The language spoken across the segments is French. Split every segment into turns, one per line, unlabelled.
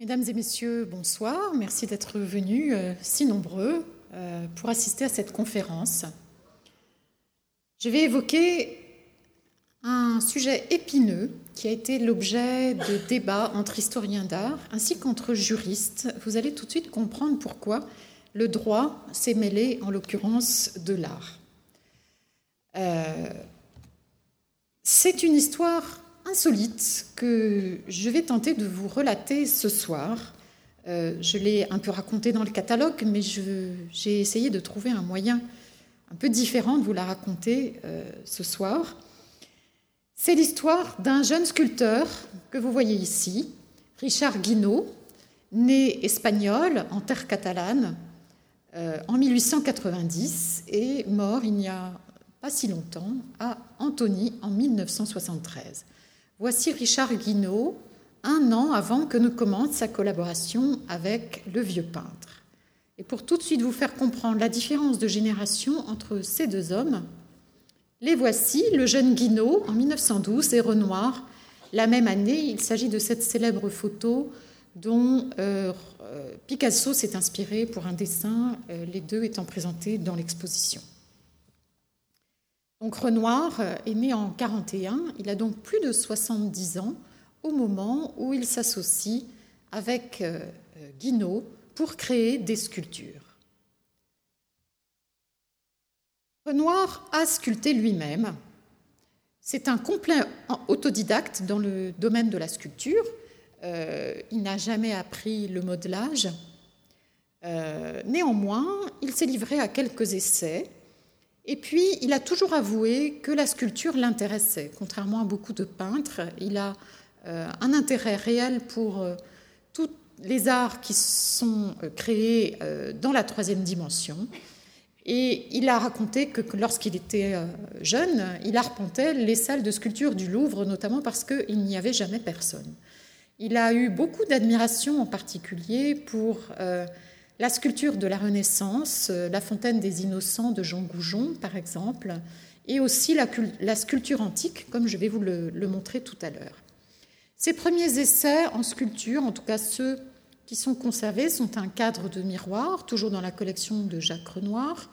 Mesdames et messieurs, bonsoir. Merci d'être venus euh, si nombreux euh, pour assister à cette conférence. Je vais évoquer un sujet épineux qui a été l'objet de débats entre historiens d'art ainsi qu'entre juristes. Vous allez tout de suite comprendre pourquoi le droit s'est mêlé, en l'occurrence, de l'art. Euh, c'est une histoire insolite que je vais tenter de vous relater ce soir. Euh, je l'ai un peu raconté dans le catalogue, mais j'ai essayé de trouver un moyen un peu différent de vous la raconter euh, ce soir. C'est l'histoire d'un jeune sculpteur que vous voyez ici, Richard Guinaud, né espagnol en terre catalane euh, en 1890 et mort il n'y a pas si longtemps à Antony en 1973. Voici Richard Guinaud, un an avant que ne commence sa collaboration avec le vieux peintre. Et pour tout de suite vous faire comprendre la différence de génération entre ces deux hommes, les voici, le jeune Guinaud en 1912 et Renoir la même année. Il s'agit de cette célèbre photo dont euh, Picasso s'est inspiré pour un dessin, euh, les deux étant présentés dans l'exposition. Renoir est né en 41, il a donc plus de 70 ans au moment où il s'associe avec euh, Guinaud pour créer des sculptures. Renoir a sculpté lui-même. C'est un complet autodidacte dans le domaine de la sculpture. Euh, il n'a jamais appris le modelage. Euh, néanmoins, il s'est livré à quelques essais et puis, il a toujours avoué que la sculpture l'intéressait. Contrairement à beaucoup de peintres, il a euh, un intérêt réel pour euh, tous les arts qui sont euh, créés dans la troisième dimension. Et il a raconté que lorsqu'il était jeune, il arpentait les salles de sculpture du Louvre, notamment parce qu'il n'y avait jamais personne. Il a eu beaucoup d'admiration en particulier pour la sculpture de la Renaissance, euh, la fontaine des innocents de Jean Goujon, par exemple, et aussi la, sculpture antique, comme je vais vous le, montrer tout à l'heure. Ces premiers essais en sculpture, en tout cas ceux qui sont conservés, sont un cadre de miroir, toujours dans la collection de Jacques Renoir,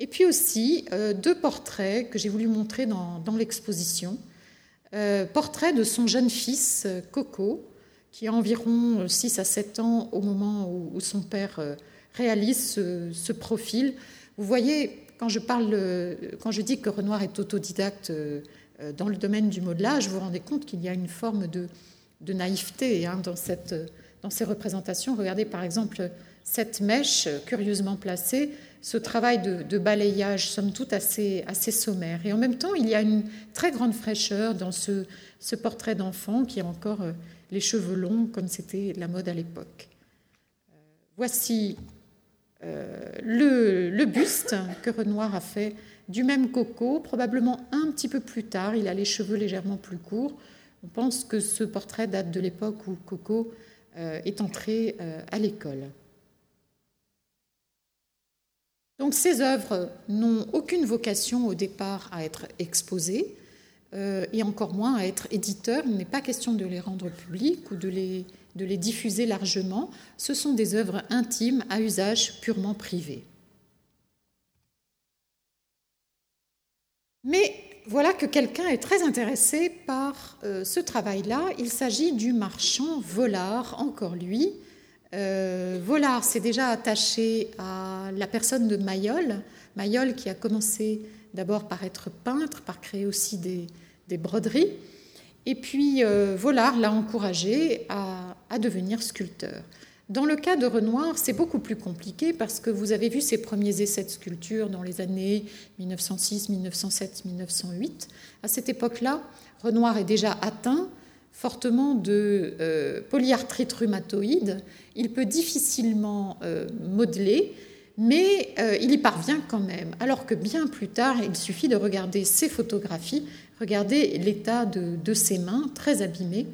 et puis aussi euh, deux portraits que j'ai voulu montrer dans, l'exposition. Euh, portrait de son jeune fils, Coco, qui a environ 6 à 7 ans au moment où, son père euh, réalise ce, profil. Vous voyez, quand je, parle, euh, quand je dis que Renoir est autodidacte euh, dans le domaine du modelage, vous vous rendez compte qu'il y a une forme de, naïveté hein, dans, cette, dans ces représentations. Regardez par exemple cette mèche curieusement placée, ce travail de, balayage, somme toute, assez, assez sommaire. Et en même temps, il y a une très grande fraîcheur dans ce portrait d'enfant qui est encore les cheveux longs comme c'était la mode à l'époque. Euh, voici euh, le, buste que Renoir a fait du même Coco, probablement un petit peu plus tard. Il a les cheveux légèrement plus courts. On pense que ce portrait date de l'époque où Coco euh, est entré à l'école. Donc ces œuvres n'ont aucune vocation au départ à être exposées. Euh, et encore moins à être éditeur. Il n'est pas question de les rendre publics ou de les, diffuser largement. Ce sont des œuvres intimes à usage purement privé. Mais voilà que quelqu'un est très intéressé par euh, ce travail-là. Il s'agit du marchand Volard, encore lui. Euh, Volard s'est déjà attaché à la personne de Mayol. Mayol qui a commencé d'abord par être peintre, par créer aussi des, des broderies. Et puis euh, Volard l'a encouragé à, devenir sculpteur. Dans le cas de Renoir, c'est beaucoup plus compliqué parce que vous avez vu ses premiers essais de sculpture dans les années 1906, 1907, 1908. À cette époque-là, Renoir est déjà atteint fortement de euh, polyarthrite rhumatoïde. Il peut difficilement euh, modeler, mais il y parvient quand même. Alors que bien plus tard, il suffit de regarder ses photographies Regardez l'état de, ses mains, très abîmées.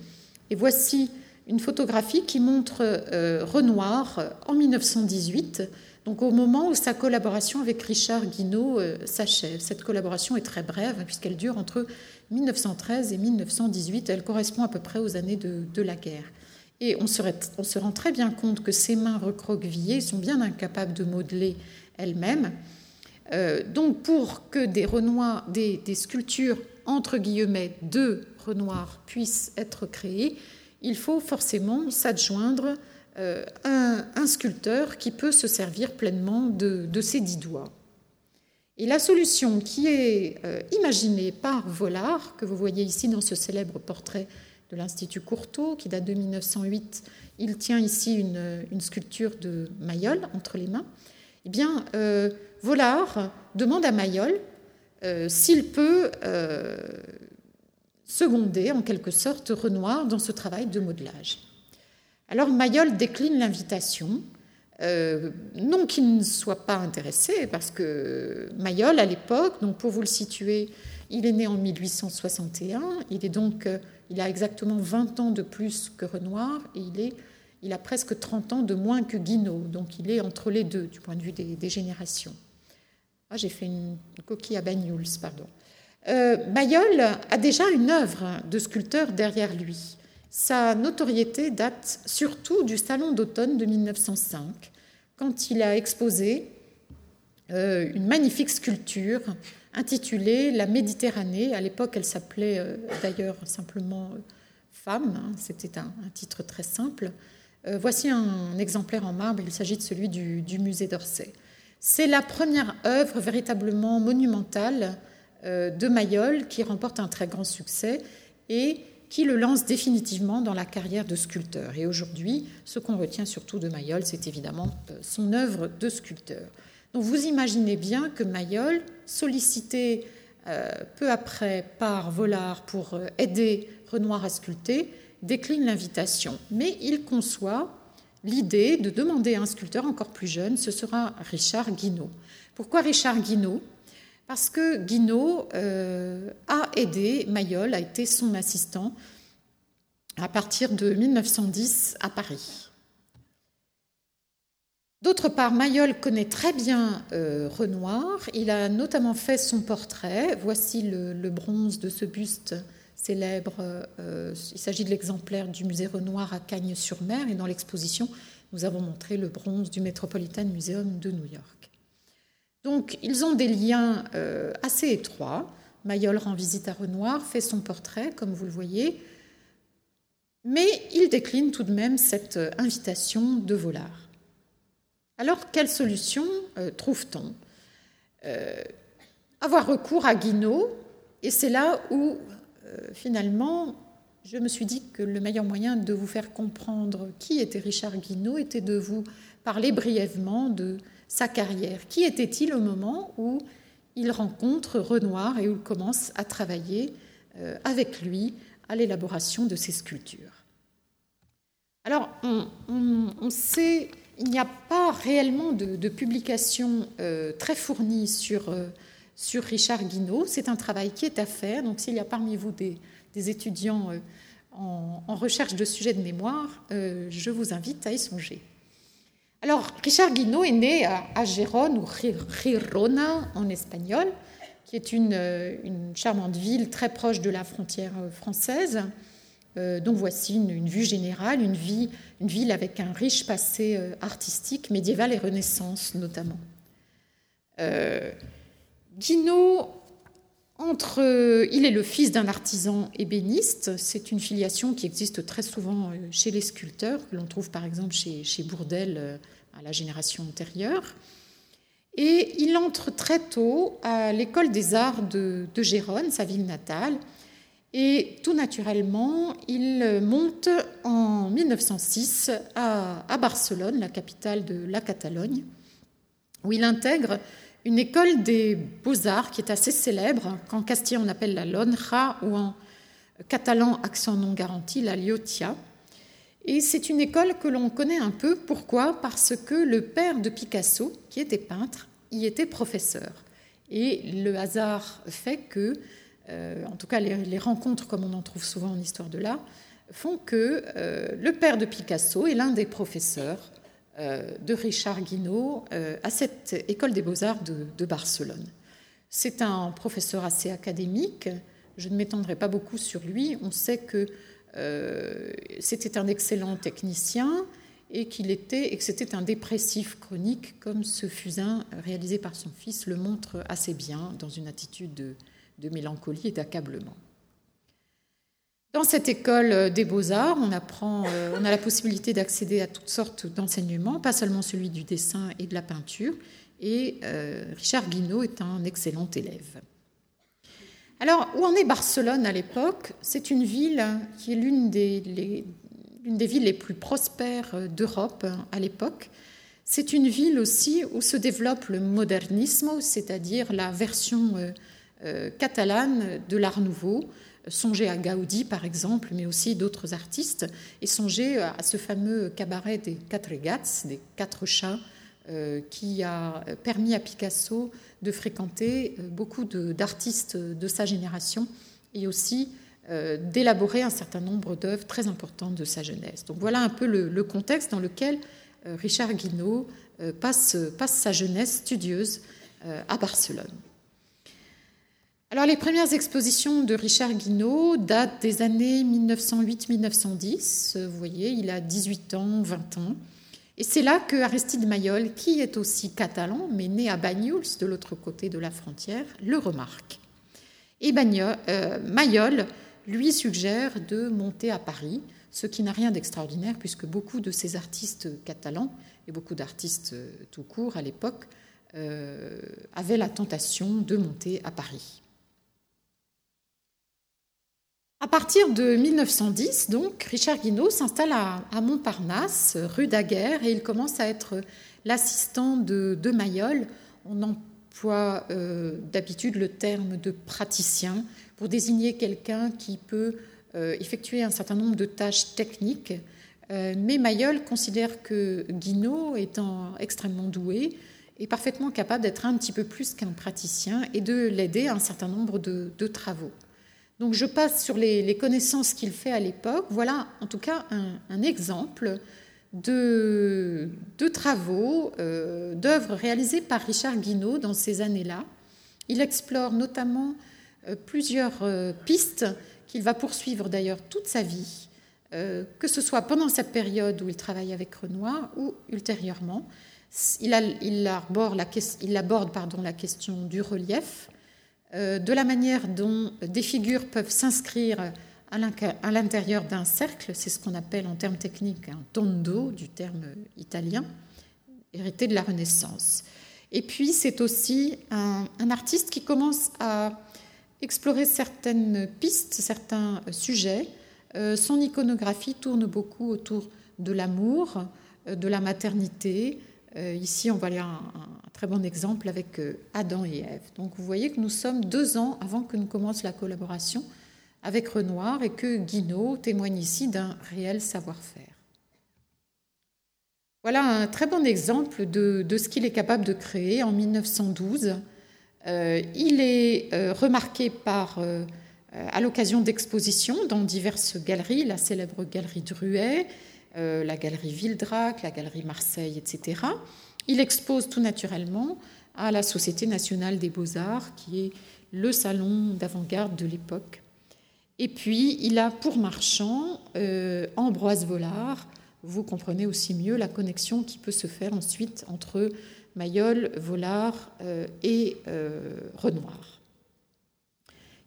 Et voici une photographie qui montre euh, Renoir en 1918, donc au moment où sa collaboration avec Richard Guinaud euh, s'achève. Cette collaboration est très brève puisqu'elle dure entre 1913 et 1918. Elle correspond à peu près aux années de, la guerre. Et on se, rend très bien compte que ces mains recroquevillées sont bien incapables de modeler elles-mêmes. Euh, donc pour que des, des, sculptures entre guillemets de Renoir puissent être créées, il faut forcément s'adjoindre euh, un, sculpteur qui peut se servir pleinement de, ses dix doigts. Et la solution qui est euh, imaginée par Vollard, que vous voyez ici dans ce célèbre portrait de l'Institut Courtauld, qui date de 1908, il tient ici une, sculpture de Mayol entre les mains. Eh bien, euh, Vollard demande à Mayol s'il peut seconder en quelque sorte Renoir dans ce travail de modelage. Alors Mayol décline l'invitation, euh, non qu'il ne soit pas intéressé, parce que Mayol, à l'époque, donc pour vous le situer, il est né en 1861, il, est donc, euh, il a exactement 20 ans de plus que Renoir, et il, est, il a presque 30 ans de moins que Guinaud, donc il est entre les deux du point de vue des, générations. Ah, j'ai fait une, coquille à Banyuls, pardon. Euh, Mayol a déjà une œuvre de sculpteur derrière lui. Sa notoriété date surtout du Salon d'automne de 1905, quand il a exposé euh, une magnifique sculpture intitulée La Méditerranée. À l'époque, elle s'appelait euh, d'ailleurs simplement euh, Femme, hein, c'était un, titre très simple. voici un, exemplaire en marbre, il s'agit de celui du, du musée d'Orsay. C'est la première œuvre véritablement monumentale de Mayol qui remporte un très grand succès et qui le lance définitivement dans la carrière de sculpteur. Et aujourd'hui, ce qu'on retient surtout de Mayol, c'est évidemment euh, son œuvre de sculpteur. Donc vous imaginez bien que Mayol, sollicité euh, peu après par Vollard pour euh, aider Renoir à sculpter, décline l'invitation. Mais il conçoit l'idée de demander à un sculpteur encore plus jeune, ce sera Richard Guinaud. Pourquoi Richard Guinaud parce que Guinaud euh, a aidé Mayol, a été son assistant à partir de 1910 à Paris. D'autre part, Mayol connaît très bien euh, Renoir. Il a notamment fait son portrait. Voici le, bronze de ce buste célèbre. Euh, il s'agit de l'exemplaire du musée Renoir à Cagnes-sur-Mer. Et dans l'exposition, nous avons montré le bronze du Metropolitan Museum de New York. Donc ils ont des liens euh, assez étroits. Mayol rend visite à Renoir, fait son portrait, comme vous le voyez, mais il décline tout de même cette euh, invitation de Volard. Alors, quelle solution trouve-t-on? Avoir recours à Guinaud, et c'est là où, finalement, je me suis dit que le meilleur moyen de vous faire comprendre qui était Richard Guinaud était de vous parler brièvement de sa carrière. Qui était-il au moment où il rencontre Renoir et où il commence à travailler euh, avec lui à l'élaboration de ses sculptures? Alors, on, sait, il n'y a pas réellement de, publication euh, très fournie sur, euh, sur Richard Guinaud. C'est un travail qui est à faire. Donc, s'il y a parmi vous des, étudiants en, en, recherche de sujets de mémoire, je vous invite à y songer. Alors, Richard Guinaud est né à Gérone, ou Girona en espagnol, qui est euh, une, charmante ville très proche de la frontière euh, française. Euh, donc voici une, vue générale, une, ville avec un riche passé artistique, médiéval et renaissance notamment. Guinaud, entre, il est le fils d'un artisan ébéniste, c'est une filiation qui existe très souvent chez les sculpteurs, que l'on trouve par exemple chez, chez Bourdelle à la génération antérieure. Et il entre très tôt à l'école des arts de, Gérone, sa ville natale. Et tout naturellement, il monte en 1906 à, à, Barcelone, la capitale de la Catalogne, où il intègre une école des beaux-arts qui est assez célèbre, qu'en castillan on appelle la Lonja ou en catalan, accent non garanti, la Liotia. Et c'est une école que l'on connaît un peu. Pourquoi? Parce que le père de Picasso, qui était peintre, y était professeur. Et le hasard fait que, euh, en tout cas les, rencontres comme on en trouve souvent en histoire de l'art, font que euh, le père de Picasso est l'un des professeurs de Richard Guinaud à cette école des beaux-arts de, Barcelone. C'est un professeur assez académique. Je ne m'étendrai pas beaucoup sur lui. On sait que c'était un excellent technicien et qu'il était et que c'était un dépressif chronique, comme ce fusain réalisé par son fils le montre assez bien dans une attitude de, mélancolie et d'accablement. Dans cette école des beaux-arts, euh, on a la possibilité d'accéder à toutes sortes d'enseignements, pas seulement celui du dessin et de la peinture, et euh, Richard Guinaud est un excellent élève. Alors, où en est Barcelone à l'époque? C'est une ville qui est l'une des, l'une des villes les plus prospères euh, d'Europe à l'époque. C'est une ville aussi où se développe le modernisme, c'est-à-dire la version euh, euh, catalane de l'Art nouveau. Songez à Gaudi, par exemple, mais aussi d'autres artistes, et songez à ce fameux cabaret des quatre gats, des quatre chats, qui a permis à Picasso de fréquenter beaucoup d'artistes de, sa génération et aussi euh, d'élaborer un certain nombre d'œuvres très importantes de sa jeunesse. Donc voilà un peu le, contexte dans lequel euh, Richard Guinaud euh, passe, sa jeunesse studieuse à Barcelone. Alors les premières expositions de Richard Guinaud datent des années 1908-1910. Vous voyez, il a 18 ans, 20 ans. Et c'est là que Aristide Mayol, qui est aussi catalan, mais né à Banyuls, de l'autre côté de la frontière, le remarque. Et Mayol lui suggère de monter à Paris, ce qui n'a rien d'extraordinaire puisque beaucoup de ces artistes catalans et beaucoup d'artistes euh, tout court à l'époque euh, avaient la tentation de monter à Paris. À partir de 1910, donc, Richard Guinaud s'installe à, Montparnasse, rue Daguerre, et il commence à être l'assistant de, de Mayol. On emploie euh, d'habitude le terme de praticien pour désigner quelqu'un qui peut euh, effectuer un certain nombre de tâches techniques. Euh, mais Mayol considère que Guinaud, étant extrêmement doué, est parfaitement capable d'être un petit peu plus qu'un praticien et de l'aider à un certain nombre de, travaux. Donc je passe sur les, connaissances qu'il fait à l'époque. Voilà en tout cas un, exemple de, travaux, euh, d'œuvres réalisées par Richard Guinaud dans ces années-là. Il explore notamment euh, plusieurs euh, pistes qu'il va poursuivre d'ailleurs toute sa vie, que ce soit pendant cette période où il travaille avec Renoir ou ultérieurement. Il, aborde, la, question du relief, de la manière dont des figures peuvent s'inscrire à l'intérieur d'un cercle, c'est ce qu'on appelle en termes techniques un tondo, du terme italien, hérité de la Renaissance. Et puis c'est aussi un, artiste qui commence à explorer certaines pistes, certains sujets. Euh, son iconographie tourne beaucoup autour de l'amour, euh, de la maternité. Euh, ici, on lire un, très bon exemple avec Adam et Ève. Donc, vous voyez que nous sommes deux ans avant que nous commence la collaboration avec Renoir et que Guinaud témoigne ici d'un réel savoir-faire. Voilà un très bon exemple de, de ce qu'il est capable de créer en 1912 euh, il est euh, remarqué par, euh, à l'occasion d'expositions dans diverses galeries, la célèbre galerie Druet, la galerie Vildrac, la galerie Marseille, etc. Il expose tout naturellement à la Société nationale des beaux-arts, qui est le salon d'avant-garde de l'époque. Et puis, il a pour marchand Ambroise Vollard. Vous comprenez aussi mieux la connexion qui peut se faire ensuite entre Mayol, Vollard euh, et euh, Renoir.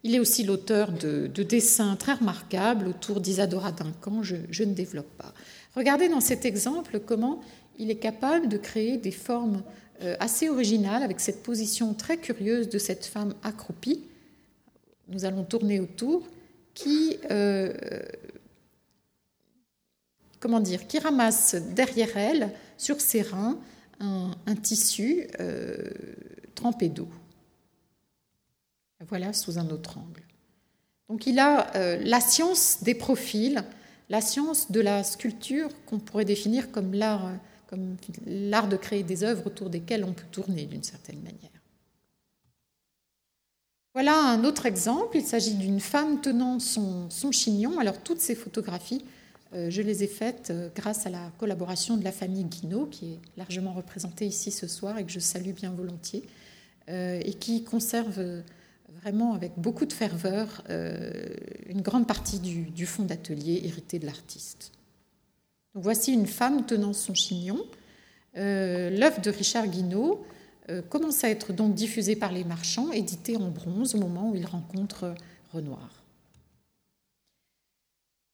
Il est aussi l'auteur de, dessins très remarquables autour d'Isadora Duncan, je, ne développe pas. Regardez dans cet exemple comment il est capable de créer des formes euh, assez originales avec cette position très curieuse de cette femme accroupie. Nous allons tourner autour, qui, comment dire, qui ramasse derrière elle, sur ses reins, un, tissu euh, trempé d'eau. Voilà sous un autre angle. Donc il a euh, la science des profils, la science de la sculpture qu'on pourrait définir comme l'art, l'art de créer des œuvres autour desquelles on peut tourner d'une certaine manière. Voilà un autre exemple. Il s'agit d'une femme tenant son, chignon. Alors toutes ces photographies euh, je les ai faites euh, grâce à la collaboration de la famille Guinaud, qui est largement représentée ici ce soir et que je salue bien volontiers, euh, et qui conserve vraiment avec beaucoup de ferveur une grande partie du, fond d'atelier hérité de l'artiste. Voici une femme tenant son chignon. L'œuvre de Richard Guinaud commence à être donc diffusée par les marchands, éditée en bronze au moment où il rencontre Renoir.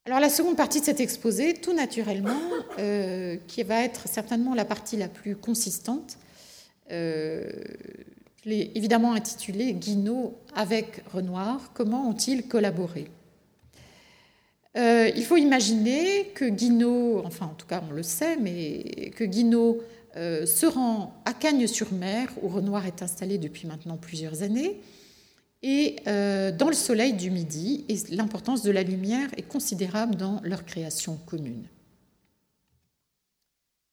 Alors la seconde partie de cet exposé, tout naturellement, euh, qui va être certainement la partie la plus consistante, euh, je l'ai évidemment intitulé Guinaud avec Renoir, comment ont-ils collaboré? Euh, Il faut imaginer que Guinaud, enfin en tout cas on le sait, mais que Guinaud se rend à Cagnes-sur-Mer, où Renoir est installé depuis maintenant plusieurs années, et euh, dans le soleil du midi, et l'importance de la lumière est considérable dans leur création commune.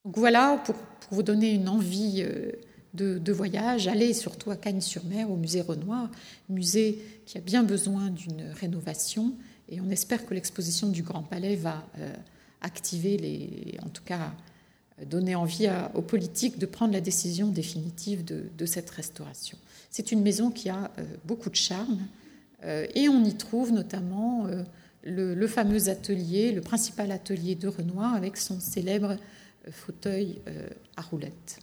Donc voilà, pour, vous donner une envie euh, de, voyage, allez surtout à Cagnes-sur-Mer, au musée Renoir, musée qui a bien besoin d'une rénovation, et on espère que l'exposition du Grand Palais va euh, activer, les, en tout cas donner envie aux politiques de prendre la décision définitive de cette restauration. C'est une maison qui a euh, beaucoup de charme euh, et on y trouve notamment euh, le, fameux atelier, le principal atelier de Renoir avec son célèbre fauteuil à roulettes.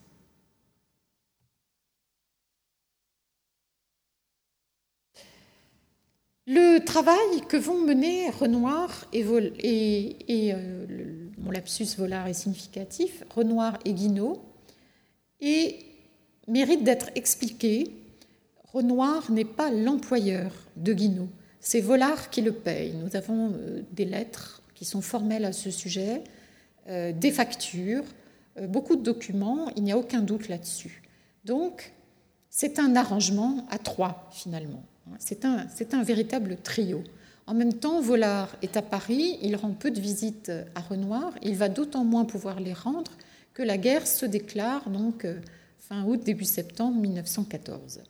Le travail que vont mener Renoir et, et, mon lapsus volar est significatif, Renoir et Guinaud, et mérite d'être expliqué Renoir n'est pas l'employeur de Guinaud, c'est Volard qui le paye. Nous avons euh, des lettres qui sont formelles à ce sujet, euh, des factures, euh, beaucoup de documents, il n'y a aucun doute là-dessus. Donc, c'est un arrangement à trois, finalement. C'est un, véritable trio. En même temps, Volard est à Paris, il rend peu de visites à Renoir, il va d'autant moins pouvoir les rendre que la guerre se déclare donc fin août, début septembre 1914.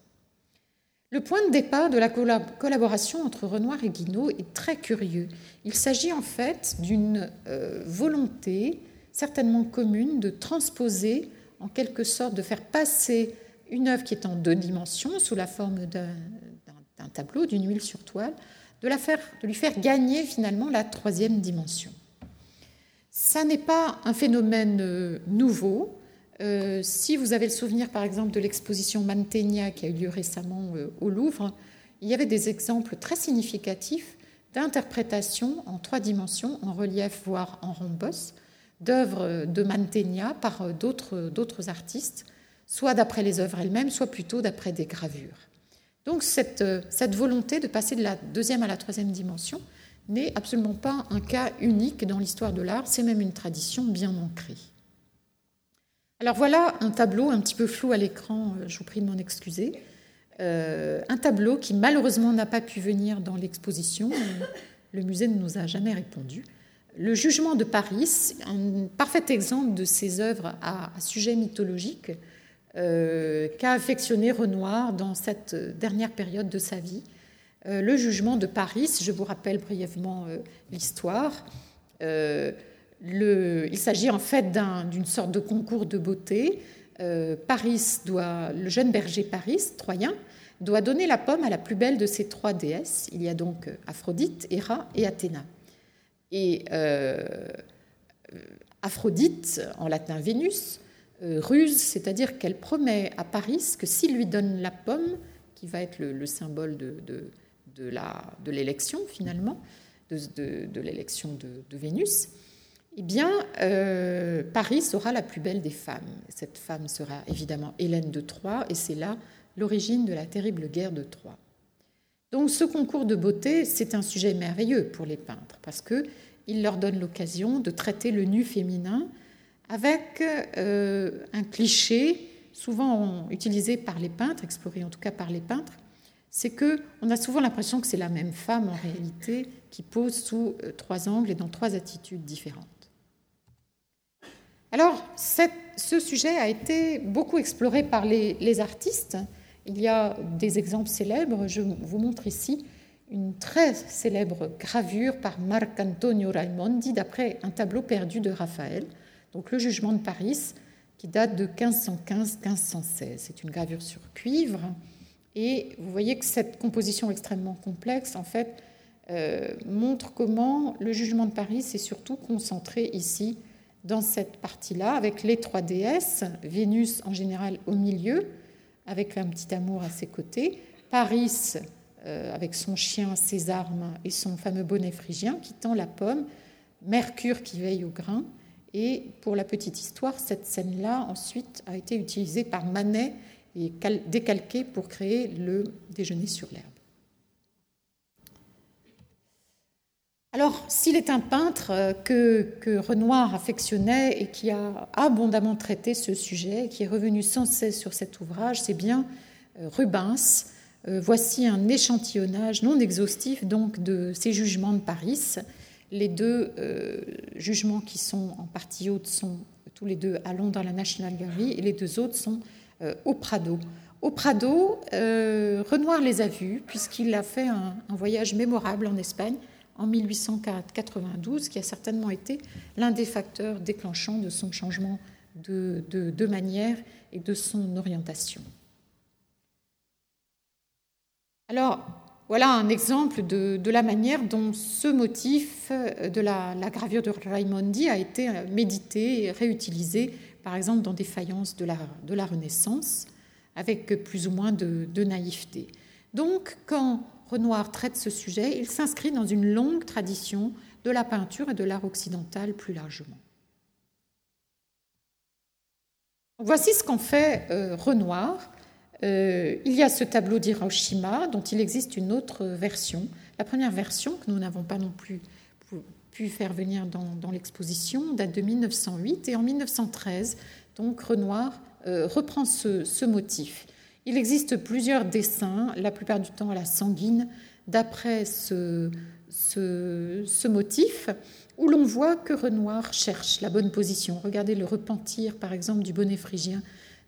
Le point de départ de la collaboration entre Renoir et Guinaud est très curieux. Il s'agit en fait d'une euh, volonté certainement commune de transposer, en quelque sorte, de faire passer une œuvre qui est en deux dimensions, sous la forme d'un tableau, d'une huile sur toile, de, lui faire gagner finalement la troisième dimension. Ça n'est pas un phénomène euh, nouveau. Euh, si vous avez le souvenir, par exemple, de l'exposition Mantegna qui a eu lieu récemment euh, au Louvre, il y avait des exemples très significatifs d'interprétation en trois dimensions, en relief, voire en rhombos, d'œuvres de Mantegna par d'autres artistes, soit d'après les œuvres elles-mêmes, soit plutôt d'après des gravures. Donc cette, cette volonté de passer de la deuxième à la troisième dimension n'est absolument pas un cas unique dans l'histoire de l'art, c'est même une tradition bien ancrée. Alors voilà un tableau un petit peu flou à l'écran, euh, je vous prie de m'en excuser. Euh, un tableau qui malheureusement n'a pas pu venir dans l'exposition. Le musée ne nous a jamais répondu. Le jugement de Paris, un parfait exemple de ces œuvres à, sujet mythologique euh, qu'a affectionné Renoir dans cette dernière période de sa vie. le jugement de Paris, je vous rappelle brièvement l'histoire il s'agit en fait d'une sorte de concours de beauté. Euh, Paris doit, le jeune berger Paris, troyen, doit donner la pomme à la plus belle de ses trois déesses. Il y a donc euh, Aphrodite, Héra et Athéna. Et euh, Aphrodite, en latin Vénus, ruse, c'est-à-dire qu'elle promet à Paris que s'il lui donne la pomme, qui va être le, symbole de, de l'élection finalement, de, l'élection de, Vénus, eh bien, euh, Paris sera la plus belle des femmes. Cette femme sera évidemment Hélène de Troie, et c'est là l'origine de la terrible guerre de Troie. Donc, ce concours de beauté, c'est un sujet merveilleux pour les peintres, parce qu'il leur donne l'occasion de traiter le nu féminin avec euh, un cliché souvent utilisé par les peintres, exploré en tout cas par les peintres, c'est que on a souvent l'impression que c'est la même femme en réalité qui pose sous euh, trois angles et dans trois attitudes différentes. Alors, ce sujet a été beaucoup exploré par les, artistes. Il y a des exemples célèbres. Je vous montre ici une très célèbre gravure par Marc-Antonio Raimondi d'après un tableau perdu de Raphaël, donc le jugement de Paris, qui date de 1515-1516. C'est une gravure sur cuivre Et vous voyez que cette composition extrêmement complexe, en fait, euh, montre comment le jugement de Paris s'est surtout concentré ici, dans cette partie-là, avec les trois déesses, Vénus en général au milieu, avec un petit amour à ses côtés, Paris euh, avec son chien, ses armes et son fameux bonnet phrygien qui tend la pomme, Mercure qui veille au grain. Et pour la petite histoire, cette scène-là ensuite a été utilisée par Manet et décalquée pour créer le déjeuner sur l'herbe. Alors, s'il est un peintre euh, que, Renoir affectionnait et qui a abondamment traité ce sujet, qui est revenu sans cesse sur cet ouvrage, c'est bien euh, Rubens. Euh, voici un échantillonnage non exhaustif donc de ses jugements de Paris. Les deux jugements qui sont en partie haute sont tous les deux à Londres dans la National Gallery et les deux autres sont au Prado. Au Prado, Renoir les a vus puisqu'il a fait un voyage mémorable en Espagne en 1892, qui a certainement été l'un des facteurs déclenchants de son changement de, manière et de son orientation. Alors, voilà un exemple de, la manière dont ce motif de la, gravure de Raimondi a été médité et réutilisé, par exemple, dans des faïences de la, Renaissance, avec plus ou moins de, de naïveté. Donc, quand Renoir traite ce sujet, il s'inscrit dans une longue tradition de la peinture et de l'art occidental plus largement. Voici ce qu'en fait euh, Renoir. Euh, il y a ce tableau d'Hiroshima dont il existe une autre version. La première version, que nous n'avons pas non plus pu faire venir dans, l'exposition, date de 1908. Et en 1913, donc Renoir euh, reprend ce motif. Il existe plusieurs dessins, la plupart du temps à la sanguine, d'après ce, ce, motif, où l'on voit que Renoir cherche la bonne position. Regardez le repentir, par exemple, du bonnet phrygien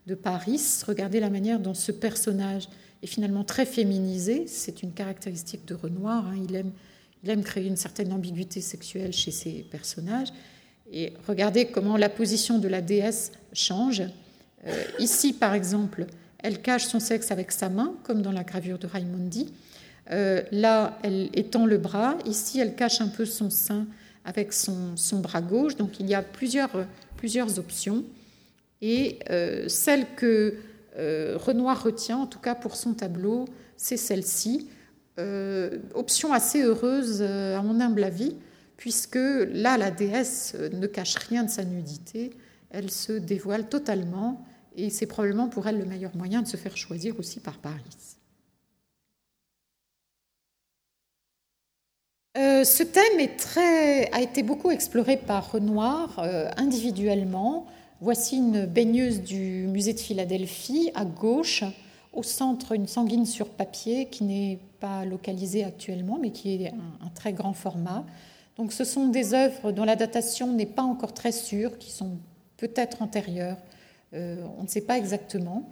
de Paris. Regardez la manière dont ce personnage est finalement très féminisé. C'est une caractéristique de Renoir. Hein. Il, aime, créer une certaine ambiguïté sexuelle chez ses personnages. Et regardez comment la position de la déesse change. Euh, ici, par exemple, elle cache son sexe avec sa main, comme dans la gravure de Raimondi. Euh, là, elle étend le bras. Ici, elle cache un peu son sein avec son, bras gauche. Donc, il y a plusieurs options. Et euh, celle que euh, Renoir retient, en tout cas pour son tableau, c'est celle-ci. option assez heureuse, à mon humble avis, puisque là, la déesse ne cache rien de sa nudité. Elle se dévoile totalement et c'est probablement pour elle le meilleur moyen de se faire choisir aussi par Paris. Euh, ce thème a été beaucoup exploré par Renoir euh, individuellement. Voici une baigneuse du musée de Philadelphie à gauche, au centre une sanguine sur papier qui n'est pas localisée actuellement, mais qui est un, très grand format. Donc, ce sont des œuvres dont la datation n'est pas encore très sûre, qui sont peut-être antérieures euh, on ne sait pas exactement.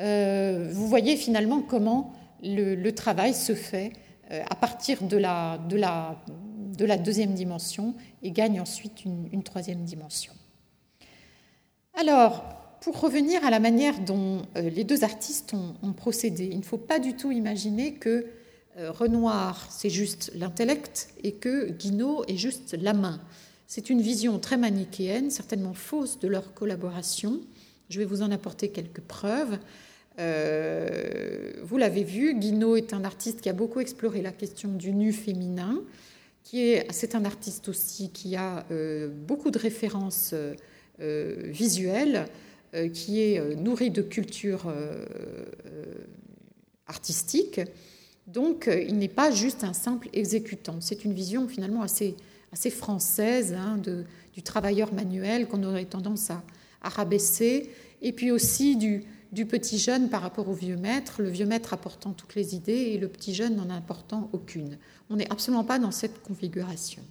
Euh, vous voyez finalement comment le, travail se fait euh, à partir de la, deuxième dimension et gagne ensuite une, troisième dimension. Alors, pour revenir à la manière dont les deux artistes ont, procédé, il ne faut pas du tout imaginer que Renoir, c'est juste l'intellect et que Guinaud est juste la main. C'est une vision très manichéenne, certainement fausse de leur collaboration. Je vais vous en apporter quelques preuves. Euh, vous l'avez vu, Guinaud est un artiste qui a beaucoup exploré la question du nu féminin. C'est un artiste aussi qui a euh, beaucoup de références euh, visuelles, qui est nourri de culture artistique. Donc, il n'est pas juste un simple exécutant. C'est une vision finalement assez, française hein, de, du travailleur manuel qu'on aurait tendance à, rabaisser, et puis aussi du, petit jeune par rapport au vieux maître, le vieux maître apportant toutes les idées et le petit jeune n'en apportant aucune. On n'est absolument pas dans cette configuration.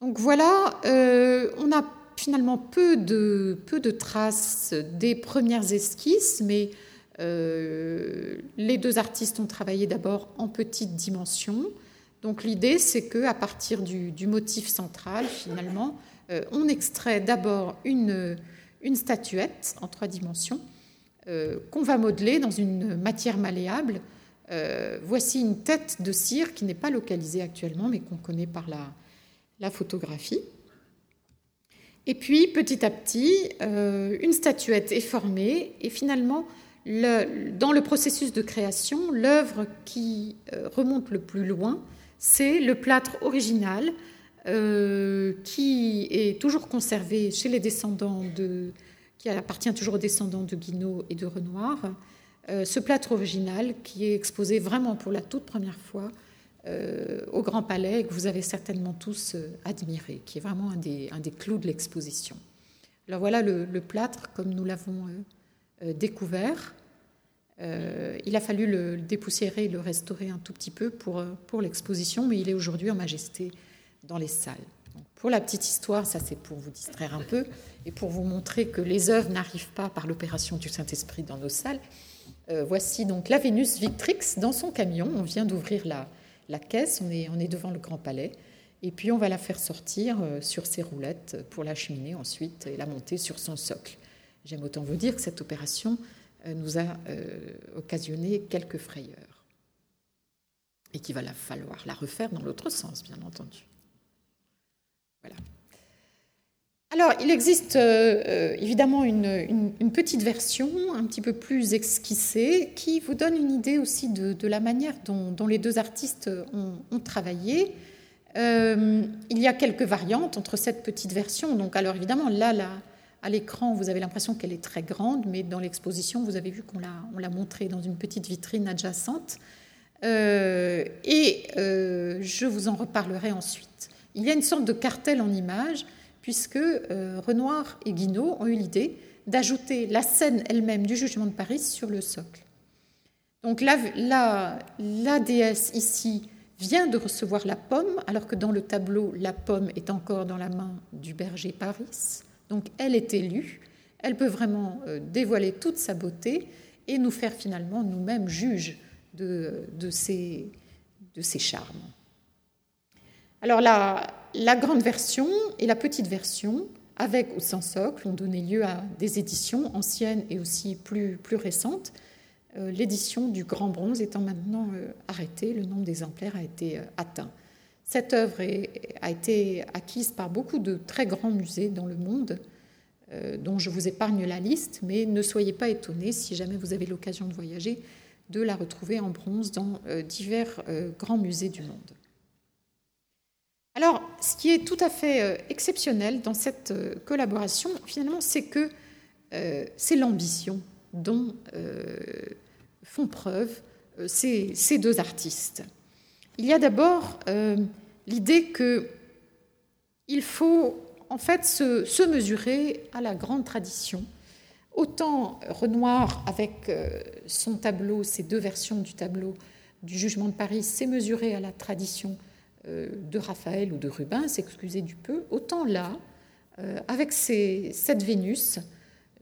Donc voilà, euh, on a finalement peu de, traces des premières esquisses, mais euh, les deux artistes ont travaillé d'abord en petite dimension. Donc l'idée, c'est que à partir du, motif central, finalement, euh, on extrait d'abord une, une, statuette en trois dimensions qu'on va modeler dans une matière malléable. voici une tête de cire qui n'est pas localisée actuellement, mais qu'on connaît par la photographie. Et puis, petit à petit, euh, une statuette est formée et finalement, dans le processus de création, l'œuvre qui euh, remonte le plus loin, c'est le plâtre original euh, qui est toujours conservé chez les descendants de, qui appartient toujours aux descendants de Guinaud et de Renoir. ce plâtre original qui est exposé vraiment pour la toute première fois euh, au Grand Palais que vous avez certainement tous euh, admiré, qui est vraiment un des, un des clous de l'exposition. Alors voilà le, plâtre comme nous l'avons euh, découvert. il a fallu le dépoussiérer et le restaurer un tout petit peu pour, pour l'exposition, mais il est aujourd'hui en majesté dans les salles. pour la petite histoire, ça c'est pour vous distraire un peu et pour vous montrer que les œuvres n'arrivent pas par l'opération du Saint-Esprit dans nos salles. voici donc la Vénus Victrix dans son camion. On vient d'ouvrir la, la caisse, on est, est devant le Grand Palais, et puis on va la faire sortir euh, sur ses roulettes pour la cheminer ensuite et la monter sur son socle. J'aime autant vous dire que cette opération euh, nous a euh, occasionné quelques frayeurs et qu'il va falloir la refaire dans l'autre sens, bien entendu. Voilà. Alors, il existe euh, euh, évidemment une, petite version un petit peu plus esquissée qui vous donne une idée aussi de, la manière dont, les deux artistes ont, travaillé. Euh, il y a quelques variantes entre cette petite version. Donc, alors évidemment, là, à l'écran, vous avez l'impression qu'elle est très grande, mais dans l'exposition, vous avez vu qu'on l'a, on l'a montrée dans une petite vitrine adjacente. et je vous en reparlerai ensuite. Il y a une sorte de cartel en image puisque euh, Renoir et Guinaud ont eu l'idée d'ajouter la scène elle-même du jugement de Paris sur le socle. Donc la, déesse ici vient de recevoir la pomme, alors que dans le tableau, la pomme est encore dans la main du berger Paris. Donc elle est élue, elle peut vraiment euh, dévoiler toute sa beauté et nous faire finalement nous-mêmes juges de ses charmes. Alors la, grande version et la petite version, avec ou sans socle, ont donné lieu à des éditions anciennes et aussi plus, plus récentes. Euh, l'édition du Grand Bronze étant maintenant euh, arrêtée, le nombre d'exemplaires a été euh, atteint. Cette œuvre a été acquise par beaucoup de très grands musées dans le monde, dont je vous épargne la liste, mais ne soyez pas étonnés si jamais vous avez l'occasion de voyager, de la retrouver en bronze dans divers grands musées du monde. Alors, ce qui est tout à fait euh, exceptionnel dans cette euh, collaboration, finalement, c'est que euh, c'est l'ambition dont font preuve ces, deux artistes. Il y a d'abord l'idée qu'il faut en fait se, mesurer à la grande tradition. Autant Renoir, avec son tableau, ses deux versions du tableau du jugement de Paris, s'est mesuré à la tradition de Raphaël ou de Rubens, excusez du peu, autant là, euh, avec cette Vénus,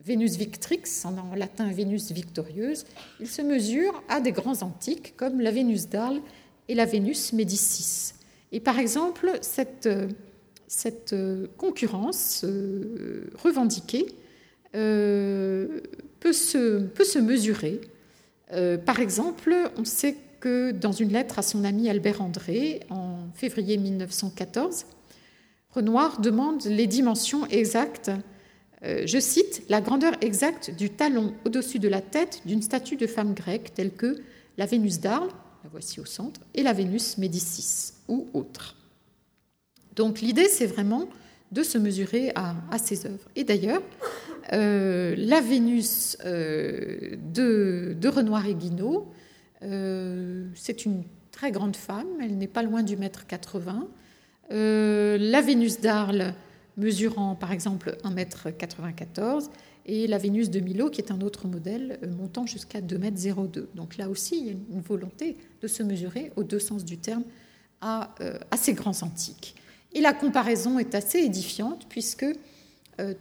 Vénus Victrix, en latin Vénus victorieuse, il se mesure à des grands antiques comme la Vénus d'Arles et la Vénus Médicis. Et par exemple, cette, cette concurrence euh, revendiquée peut, se, peut se mesurer. par exemple, on sait dans une lettre à son ami Albert André en février 1914, Renoir demande les dimensions exactes, euh, je cite, la grandeur exacte du talon au-dessus de la tête d'une statue de femme grecque telle que la Vénus d'Arles, la voici au centre, et la Vénus Médicis ou autre. Donc l'idée, c'est vraiment de se mesurer à, ces œuvres. Et d'ailleurs, euh, la Vénus euh, de, de, Renoir et Guinaud euh, c'est une très grande femme, elle n'est pas loin du mètre 80. Euh, la Vénus d'Arles mesurant par exemple 1 mètre 94 et la Vénus de Milo qui est un autre modèle euh, montant jusqu'à 2 mètres 02. Donc là aussi, il y a une volonté de se mesurer aux deux sens du terme à, ces grands antiques. Et la comparaison est assez édifiante puisque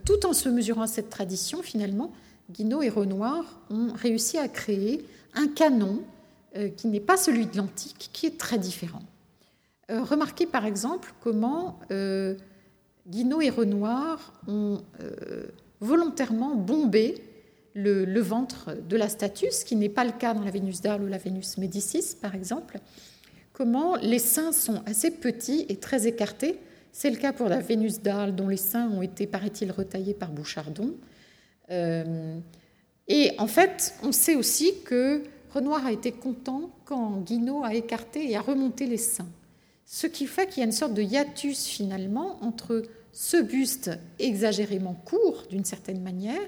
tout en se mesurant à cette tradition, finalement, Guinaud et Renoir ont réussi à créer un canon qui n'est pas celui de l'antique, qui est très différent. Euh, remarquez par exemple comment euh, Guinaud et Renoir ont volontairement bombé le, ventre de la statue, ce qui n'est pas le cas dans la Vénus d'Arles ou la Vénus Médicis, par exemple. Comment les seins sont assez petits et très écartés. C'est le cas pour la Vénus d'Arles, dont les seins ont été, paraît-il, retaillés par Bouchardon. Euh, et en fait, on sait aussi que Renoir a été content quand Guinaud a écarté et a remonté les seins. Ce qui fait qu'il y a une sorte de hiatus finalement entre ce buste exagérément court d'une certaine manière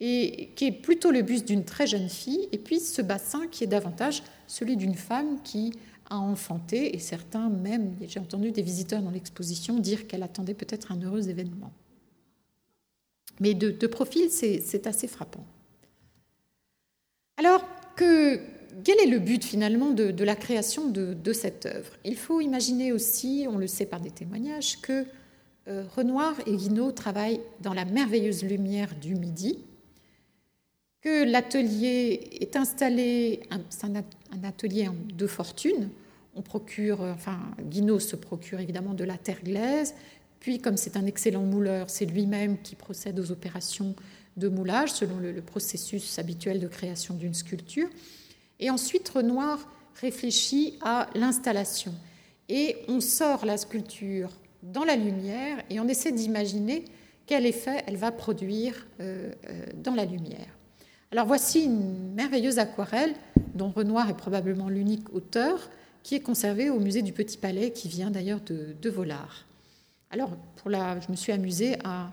et qui est plutôt le buste d'une très jeune fille, et puis ce bassin qui est davantage celui d'une femme qui a enfanté, et certains même, j'ai entendu des visiteurs dans l'exposition dire qu'elle attendait peut-être un heureux événement. Mais de, profil, c'est assez frappant. Alors, que, quel est le but finalement de, la création de, cette œuvre? Il faut imaginer aussi, on le sait par des témoignages, que euh, Renoir et Guinaud travaillent dans la merveilleuse lumière du midi, que l'atelier est installé, c'est un, atelier de fortune. On procure, enfin, Guinaud se procure évidemment de la terre glaise, puis comme c'est un excellent mouleur, c'est lui-même qui procède aux opérations de moulage selon le, processus habituel de création d'une sculpture. Et ensuite, Renoir réfléchit à l'installation. Et on sort la sculpture dans la lumière et on essaie d'imaginer quel effet elle va produire euh, euh, dans la lumière. Alors voici une merveilleuse aquarelle dont Renoir est probablement l'unique auteur, qui est conservée au musée du Petit Palais, qui vient d'ailleurs de, de Volard. Alors pour la, je me suis amusée à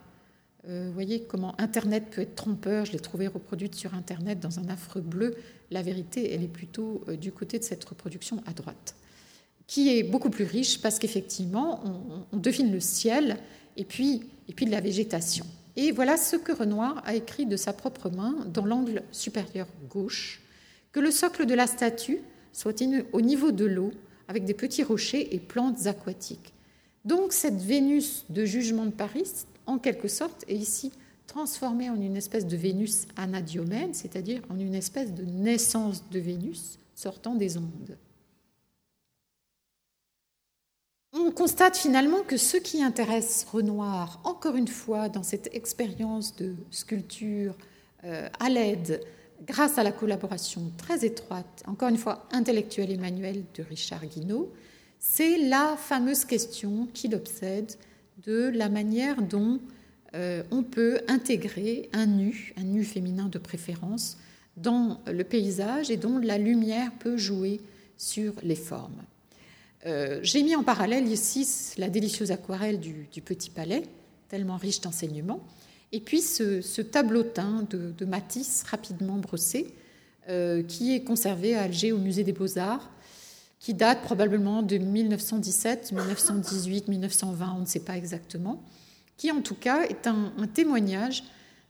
vous voyez comment Internet peut être trompeur. Je l'ai trouvée reproduite sur Internet dans un affreux bleu. La vérité, elle est plutôt du côté de cette reproduction à droite, qui est beaucoup plus riche parce qu'effectivement, on, on, devine le ciel et puis, et puis de la végétation. Et voilà ce que Renoir a écrit de sa propre main dans l'angle supérieur gauche, que le socle de la statue soit au niveau de l'eau, avec des petits rochers et plantes aquatiques. Donc cette Vénus de jugement de Paris, en quelque sorte, est ici transformée en une espèce de Vénus anadiomène, c'est-à-dire en une espèce de naissance de Vénus sortant des ondes. On constate finalement que ce qui intéresse Renoir, encore une fois, dans cette expérience de sculpture euh, à l'aide, grâce à la collaboration très étroite, encore une fois intellectuelle et manuelle de Richard Guinaud, c'est la fameuse question qui l'obsède de la manière dont euh, on peut intégrer un nu, un nu féminin de préférence, dans le paysage et dont la lumière peut jouer sur les formes. Euh, j'ai mis en parallèle ici la délicieuse aquarelle du, Petit Palais, tellement riche d'enseignements, et puis ce, tableau teint de, Matisse rapidement brossé, euh, qui est conservé à Alger au musée des Beaux-Arts, qui date probablement de 1917, 1918, 1920, on ne sait pas exactement, qui en tout cas est un, témoignage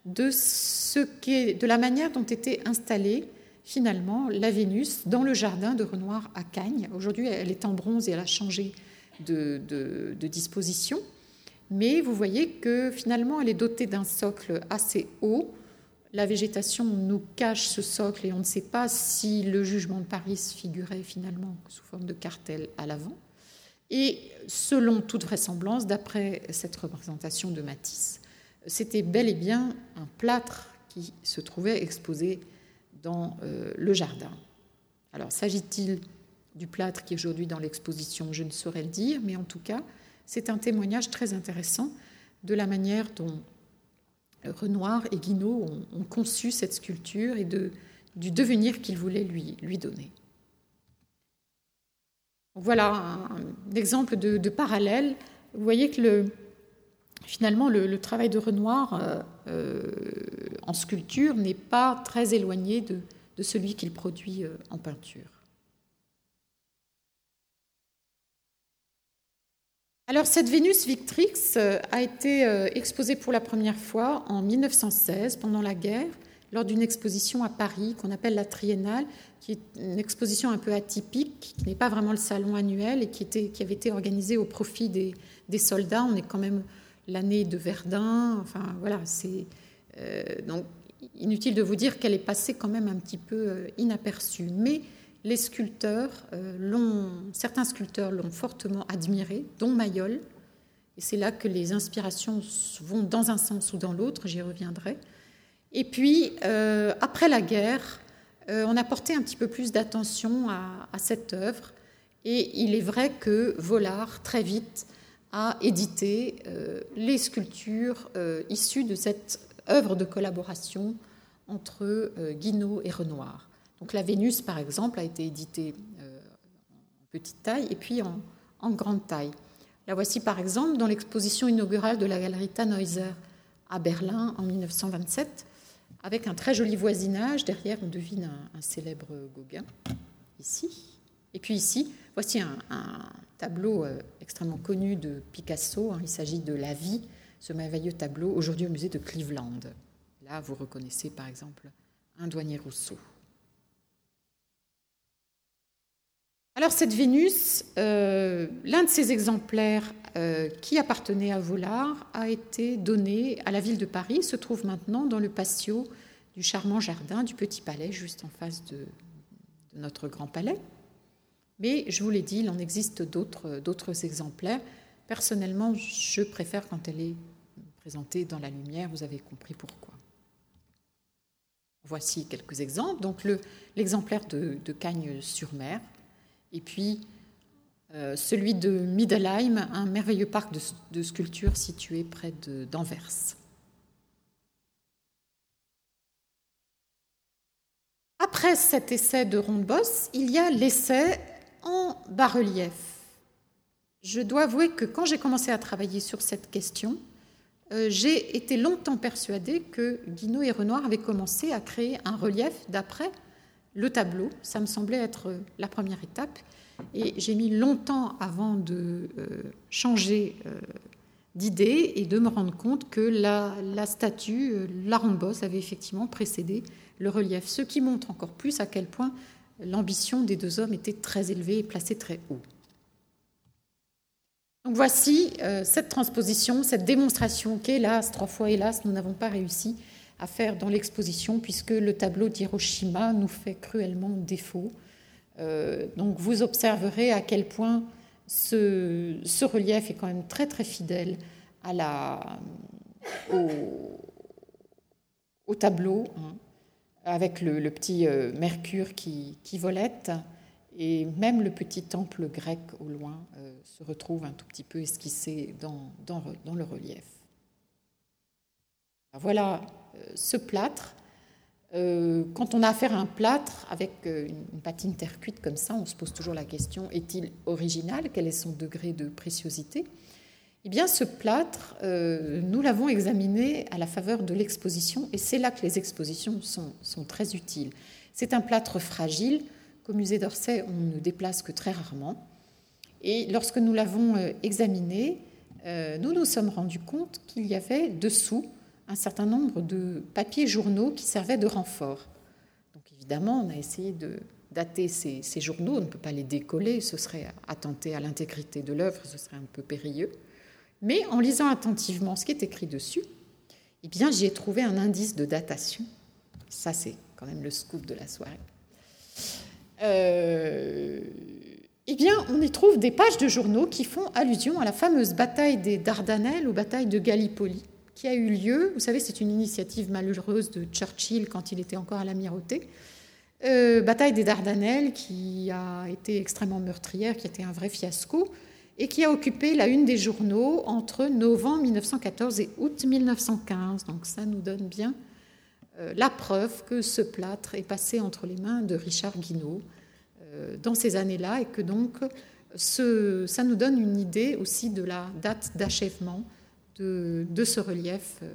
de, ce de la manière dont était installée finalement la Vénus dans le jardin de Renoir à Cagnes. Aujourd'hui, elle est en bronze et elle a changé de, disposition. Mais vous voyez que finalement, elle est dotée d'un socle assez haut. La végétation nous cache ce socle et on ne sait pas si le jugement de Paris figurait finalement sous forme de cartel à l'avant. Et selon toute vraisemblance, d'après cette représentation de Matisse, c'était bel et bien un plâtre qui se trouvait exposé dans euh, le jardin. Alors, s'agit-il du plâtre qui est aujourd'hui dans l'exposition? Je ne saurais le dire, mais en tout cas, c'est un témoignage très intéressant de la manière dont Renoir et Guinaud ont, conçu cette sculpture et du devenir qu'ils voulaient lui, donner. Voilà un, exemple de, parallèle. Vous voyez que le, finalement, le, travail de Renoir euh, euh, en sculpture n'est pas très éloigné de, celui qu'il produit euh, en peinture. Alors cette Vénus Victrix a été exposée pour la première fois en 1916 pendant la guerre lors d'une exposition à Paris qu'on appelle la Triennale, qui est une exposition un peu atypique, qui n'est pas vraiment le salon annuel et qui, avait été organisée au profit des, soldats. On est quand même l'année de Verdun. Enfin, voilà, c'est euh, donc inutile de vous dire qu'elle est passée quand même un petit peu euh, inaperçue. Mais les sculpteurs euh, l'ont, certains sculpteurs l'ont fortement admirée, dont Mayol. Et c'est là que les inspirations vont dans un sens ou dans l'autre. J'y reviendrai. Et puis, après la guerre, on a porté un petit peu plus d'attention à, cette œuvre. Et il est vrai que Vollard, très vite, a édité les sculptures issues de cette œuvre de collaboration entre euh, Guinaud et Renoir. Donc la Vénus, par exemple, a été éditée euh, en petite taille et puis en, grande taille. La voici, par exemple, dans l'exposition inaugurale de la galerie Tannhäuser à Berlin en 1927, avec un très joli voisinage. Derrière, on devine un, célèbre Gauguin, ici. Et puis ici, voici un, tableau euh, extrêmement connu de Picasso. Hein. Il s'agit de La vie, ce merveilleux tableau, aujourd'hui au musée de Cleveland. Là, vous reconnaissez par exemple un douanier Rousseau. Alors cette Vénus, euh, l'un de ces exemplaires euh, qui appartenait à Vollard a été donné à la ville de Paris, se trouve maintenant dans le patio du charmant jardin du Petit Palais, juste en face de, de notre grand palais. Mais je vous l'ai dit, il en existe d'autres exemplaires. Personnellement, je préfère quand elle est présentée dans la lumière, vous avez compris pourquoi. Voici quelques exemples. Donc l'exemplaire de, Cagnes-sur-Mer, et puis euh, celui de Middelheim, un merveilleux parc de, sculptures situé près d'Anvers. Après cet essai de Rondeboss, il y a l'essai en bas-relief. Je dois avouer que quand j'ai commencé à travailler sur cette question, euh, j'ai été longtemps persuadée que Guinaud et Renoir avaient commencé à créer un relief d'après le tableau. Ça me semblait être la première étape. Et j'ai mis longtemps avant de euh, changer euh, d'idée et de me rendre compte que la, statue, la ronde-bosse, avait effectivement précédé le relief. Ce qui montre encore plus à quel point l'ambition des deux hommes était très élevée et placée très haut. Donc voici euh, cette transposition, cette démonstration qu'hélas, trois fois hélas, nous n'avons pas réussi à faire dans l'exposition puisque le tableau d'Hiroshima nous fait cruellement défaut. Euh, donc vous observerez à quel point ce, relief est quand même très très fidèle au, tableau, hein, avec le, petit euh, Mercure qui, qui volette. Et même le petit temple grec au loin euh, se retrouve un tout petit peu esquissé dans, dans, le relief. Voilà ce plâtre. Euh, quand on a affaire à un plâtre avec une patine terre cuite comme ça, on se pose toujours la question est-il original? Quel est son degré de préciosité? Eh bien, ce plâtre, nous l'avons examiné à la faveur de l'exposition, et c'est là que les expositions sont, sont très utiles. C'est un plâtre fragile au musée d'Orsay, on ne déplace que très rarement. Et lorsque nous l'avons euh, examiné, euh, nous nous sommes rendus compte qu'il y avait dessous un certain nombre de papiers journaux qui servaient de renfort. Donc évidemment, on a essayé de dater ces, journaux, on ne peut pas les décoller, ce serait attenter à l'intégrité de l'œuvre, ce serait un peu périlleux. Mais en lisant attentivement ce qui est écrit dessus, eh bien, j'y ai trouvé un indice de datation. Ça, c'est quand même le scoop de la soirée. Euh, eh bien, on y trouve des pages de journaux qui font allusion à la fameuse bataille des Dardanelles ou bataille de Gallipoli, qui a eu lieu. Vous savez, c'est une initiative malheureuse de Churchill quand il était encore à l'amirauté. Euh, bataille des Dardanelles qui a été extrêmement meurtrière, qui a été un vrai fiasco, et qui a occupé la une des journaux entre novembre 1914 et août 1915. Donc ça nous donne bien euh, la preuve que ce plâtre est passé entre les mains de Richard Guinaud euh, dans ces années-là et que donc ça nous donne une idée aussi de la date d'achèvement de, ce relief euh,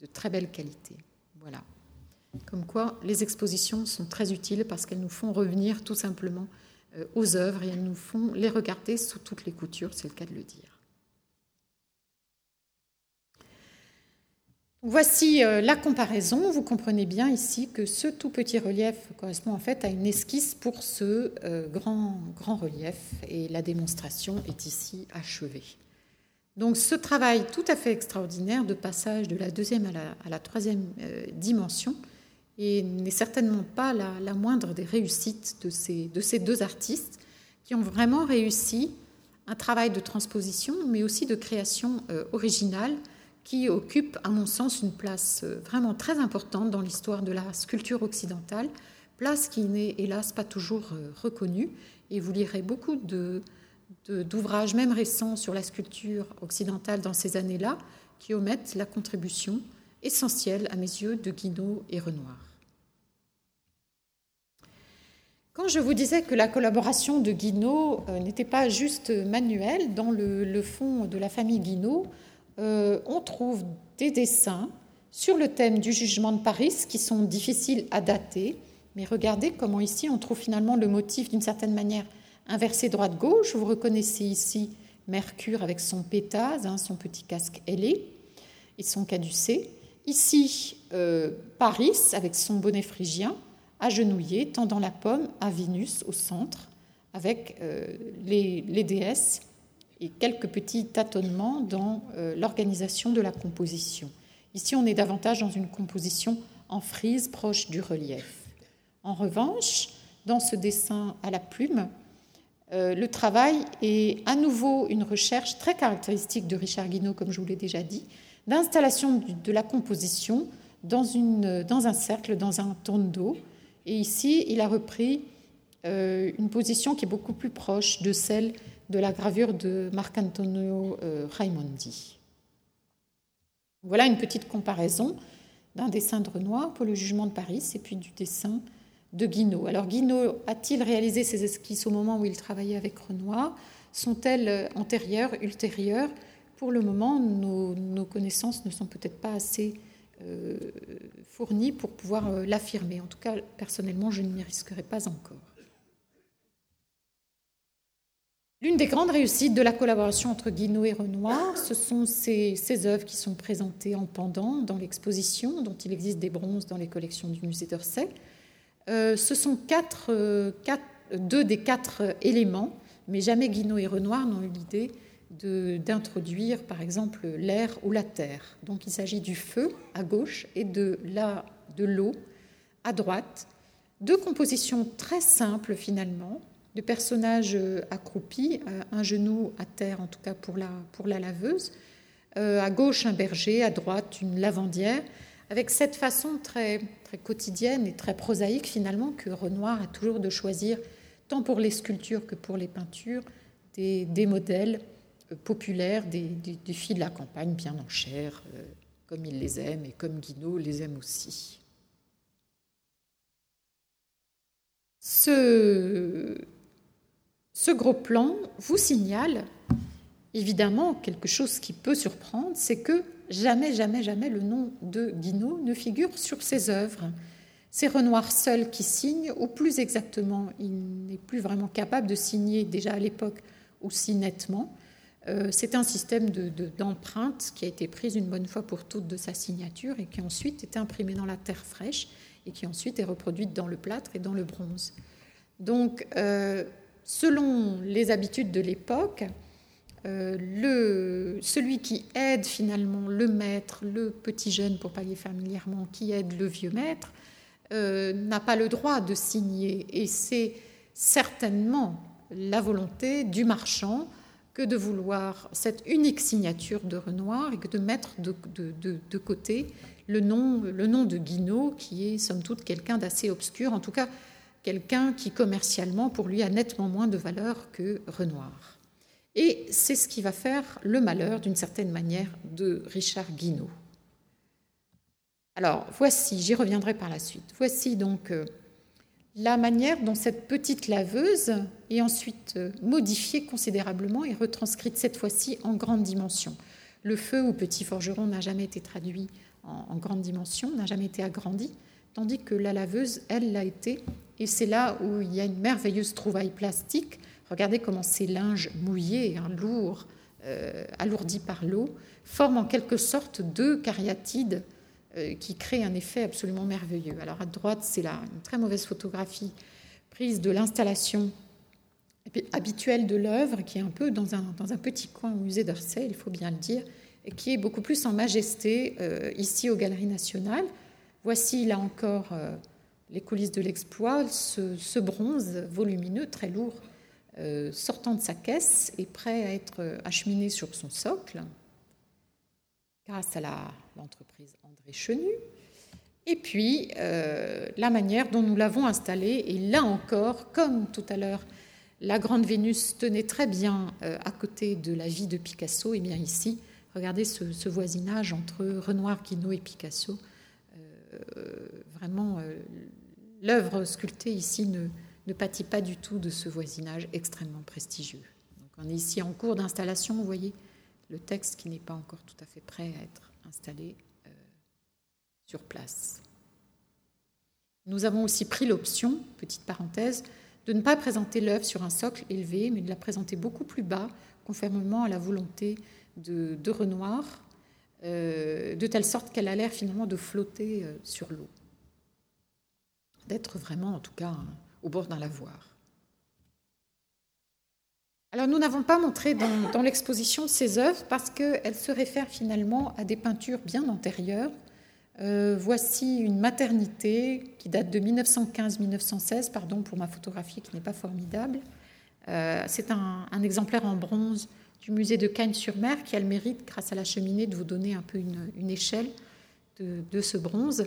de très belle qualité. Voilà. Comme quoi, les expositions sont très utiles parce qu'elles nous font revenir tout simplement aux œuvres et elles nous font les regarder sous toutes les coutures, c'est le cas de le dire. Voici euh, la comparaison. Vous comprenez bien ici que ce tout petit relief correspond en fait à une esquisse pour ce euh, grand, grand relief et la démonstration est ici achevée. Donc ce travail tout à fait extraordinaire de passage de la deuxième à la, troisième euh, dimension n'est certainement pas la, moindre des réussites de ces, de deux artistes qui ont vraiment réussi un travail de transposition mais aussi de création originale qui occupe, à mon sens, une place euh, vraiment très importante dans l'histoire de la sculpture occidentale, place qui n'est hélas pas toujours euh, reconnue. Et vous lirez beaucoup d'ouvrages, même récents, sur la sculpture occidentale dans ces années-là, qui omettent la contribution essentielle, à mes yeux, de Guinaud et Renoir. Quand je vous disais que la collaboration de Guinaud euh, n'était pas juste manuelle, dans le, fond de la famille Guinaud, euh, on trouve des dessins sur le thème du jugement de Paris qui sont difficiles à dater. Mais regardez comment ici on trouve finalement le motif d'une certaine manière inversé droite-gauche. Vous reconnaissez ici Mercure avec son pétase, hein, son petit casque ailé et son caducé. Ici, euh, Paris avec son bonnet phrygien, agenouillé, tendant la pomme à Vénus au centre, avec euh, les, déesses et quelques petits tâtonnements dans euh, l'organisation de la composition. Ici, on est davantage dans une composition en frise proche du relief. En revanche, dans ce dessin à la plume, euh, le travail est à nouveau une recherche très caractéristique de Richard Guinaud, comme je vous l'ai déjà dit, d'installation de la composition dans un cercle, dans un tondo. Et ici, il a repris euh, une position qui est beaucoup plus proche de celle de la gravure de Marc-Antonio euh, Raimondi. Voilà une petite comparaison d'un dessin de Renoir pour le jugement de Paris et puis du dessin de Guinaud. Alors Guinaud a-t-il réalisé ses esquisses au moment où il travaillait avec Renoir? Sont-elles antérieures, ultérieures? Pour le moment, nos, connaissances ne sont peut-être pas assez euh, fournies pour pouvoir euh, l'affirmer. En tout cas, personnellement, je ne m'y risquerai pas encore. L'une des grandes réussites de la collaboration entre Guinaud et Renoir, ce sont ces, œuvres qui sont présentées en pendant dans l'exposition, dont il existe des bronzes dans les collections du musée d'Orsay. Euh, ce sont euh, deux des quatre éléments, mais jamais Guinaud et Renoir n'ont eu l'idée d'introduire, par exemple, l'air ou la terre. Donc il s'agit du feu à gauche et de l'eau à droite. Deux compositions très simples finalement, de personnages accroupis, euh, un genou à terre en tout cas pour la, laveuse, à gauche un berger, à droite une lavandière, avec cette façon très, très quotidienne et très prosaïque finalement que Renoir a toujours de choisir, tant pour les sculptures que pour les peintures, des, modèles populaires, des, filles de la campagne bien en chair, comme il les aime et comme Guinaud les aime aussi. Ce, ce gros plan vous signale évidemment quelque chose qui peut surprendre, c'est que jamais, jamais, jamais le nom de Guinaud ne figure sur ses œuvres. C'est Renoir seul qui signe, ou plus exactement, il n'est plus vraiment capable de signer déjà à l'époque aussi nettement. Euh, c'est un système d'empreinte qui a été prise une bonne fois pour toutes de sa signature et qui ensuite est imprimé dans la terre fraîche et qui ensuite est reproduite dans le plâtre et dans le bronze. Donc, euh, selon les habitudes de l'époque, euh, celui qui aide finalement le maître, le petit jeune pour parler familièrement, qui aide le vieux maître, euh, n'a pas le droit de signer. Et c'est certainement la volonté du marchand que de vouloir cette unique signature de Renoir et que de mettre de, côté le nom, le nom de Guinaud, qui est somme toute quelqu'un d'assez obscur, en tout cas quelqu'un qui commercialement pour lui a nettement moins de valeur que Renoir. Et c'est ce qui va faire le malheur d'une certaine manière de Richard Guinaud. Alors voici, j'y reviendrai par la suite, voici donc euh, la manière dont cette petite laveuse est ensuite euh, modifiée considérablement et retranscrite cette fois-ci en grande dimension. Le feu ou petit forgeron n'a jamais été traduit en, en grande dimension, n'a jamais été agrandi, tandis que la laveuse, elle, l'a été et c'est là où il y a une merveilleuse trouvaille plastique. Regardez comment ces linges mouillés, hein, lourds, euh, alourdis par l'eau, forment en quelque sorte deux cariatides euh, qui créent un effet absolument merveilleux. Alors à droite, c'est là une très mauvaise photographie prise de l'installation habituelle de l'œuvre, qui est un peu dans un, petit coin au musée d'Orsay, il faut bien le dire, et qui est beaucoup plus en majesté euh, ici aux Galeries nationales. Voici là encore les coulisses de l'exploit, ce, bronze volumineux, très lourd, sortant de sa caisse et prêt à être acheminé sur son socle. grâce à l'entreprise André Chenu. Et puis, la manière dont nous l'avons installé, et là encore, comme tout à l'heure, la Grande Vénus tenait très bien à côté de la vie de Picasso, et bien ici, regardez ce, voisinage entre Renoir, Guinaud et Picasso. vraiment, l'œuvre sculptée ici ne, ne pâtit pas du tout de ce voisinage extrêmement prestigieux. Donc on est ici en cours d'installation, vous voyez le texte qui n'est pas encore tout à fait prêt à être installé euh, sur place. Nous avons aussi pris l'option, petite parenthèse, de ne pas présenter l'œuvre sur un socle élevé, mais de la présenter beaucoup plus bas, conformément à la volonté de, Renoir, euh, de telle sorte qu'elle a l'air finalement de flotter euh, sur l'eau. D'être vraiment, en tout cas, au bord d'un lavoir. Alors nous n'avons pas montré dans, l'exposition ces œuvres parce qu'elles se réfèrent finalement à des peintures bien antérieures. Euh, voici une maternité qui date de 1915-1916, pardon pour ma photographie qui n'est pas formidable. Euh, c'est un, exemplaire en bronze du musée de Cagnes-sur-Mer qui a le mérite, grâce à la cheminée, de vous donner un peu une, échelle de, ce bronze.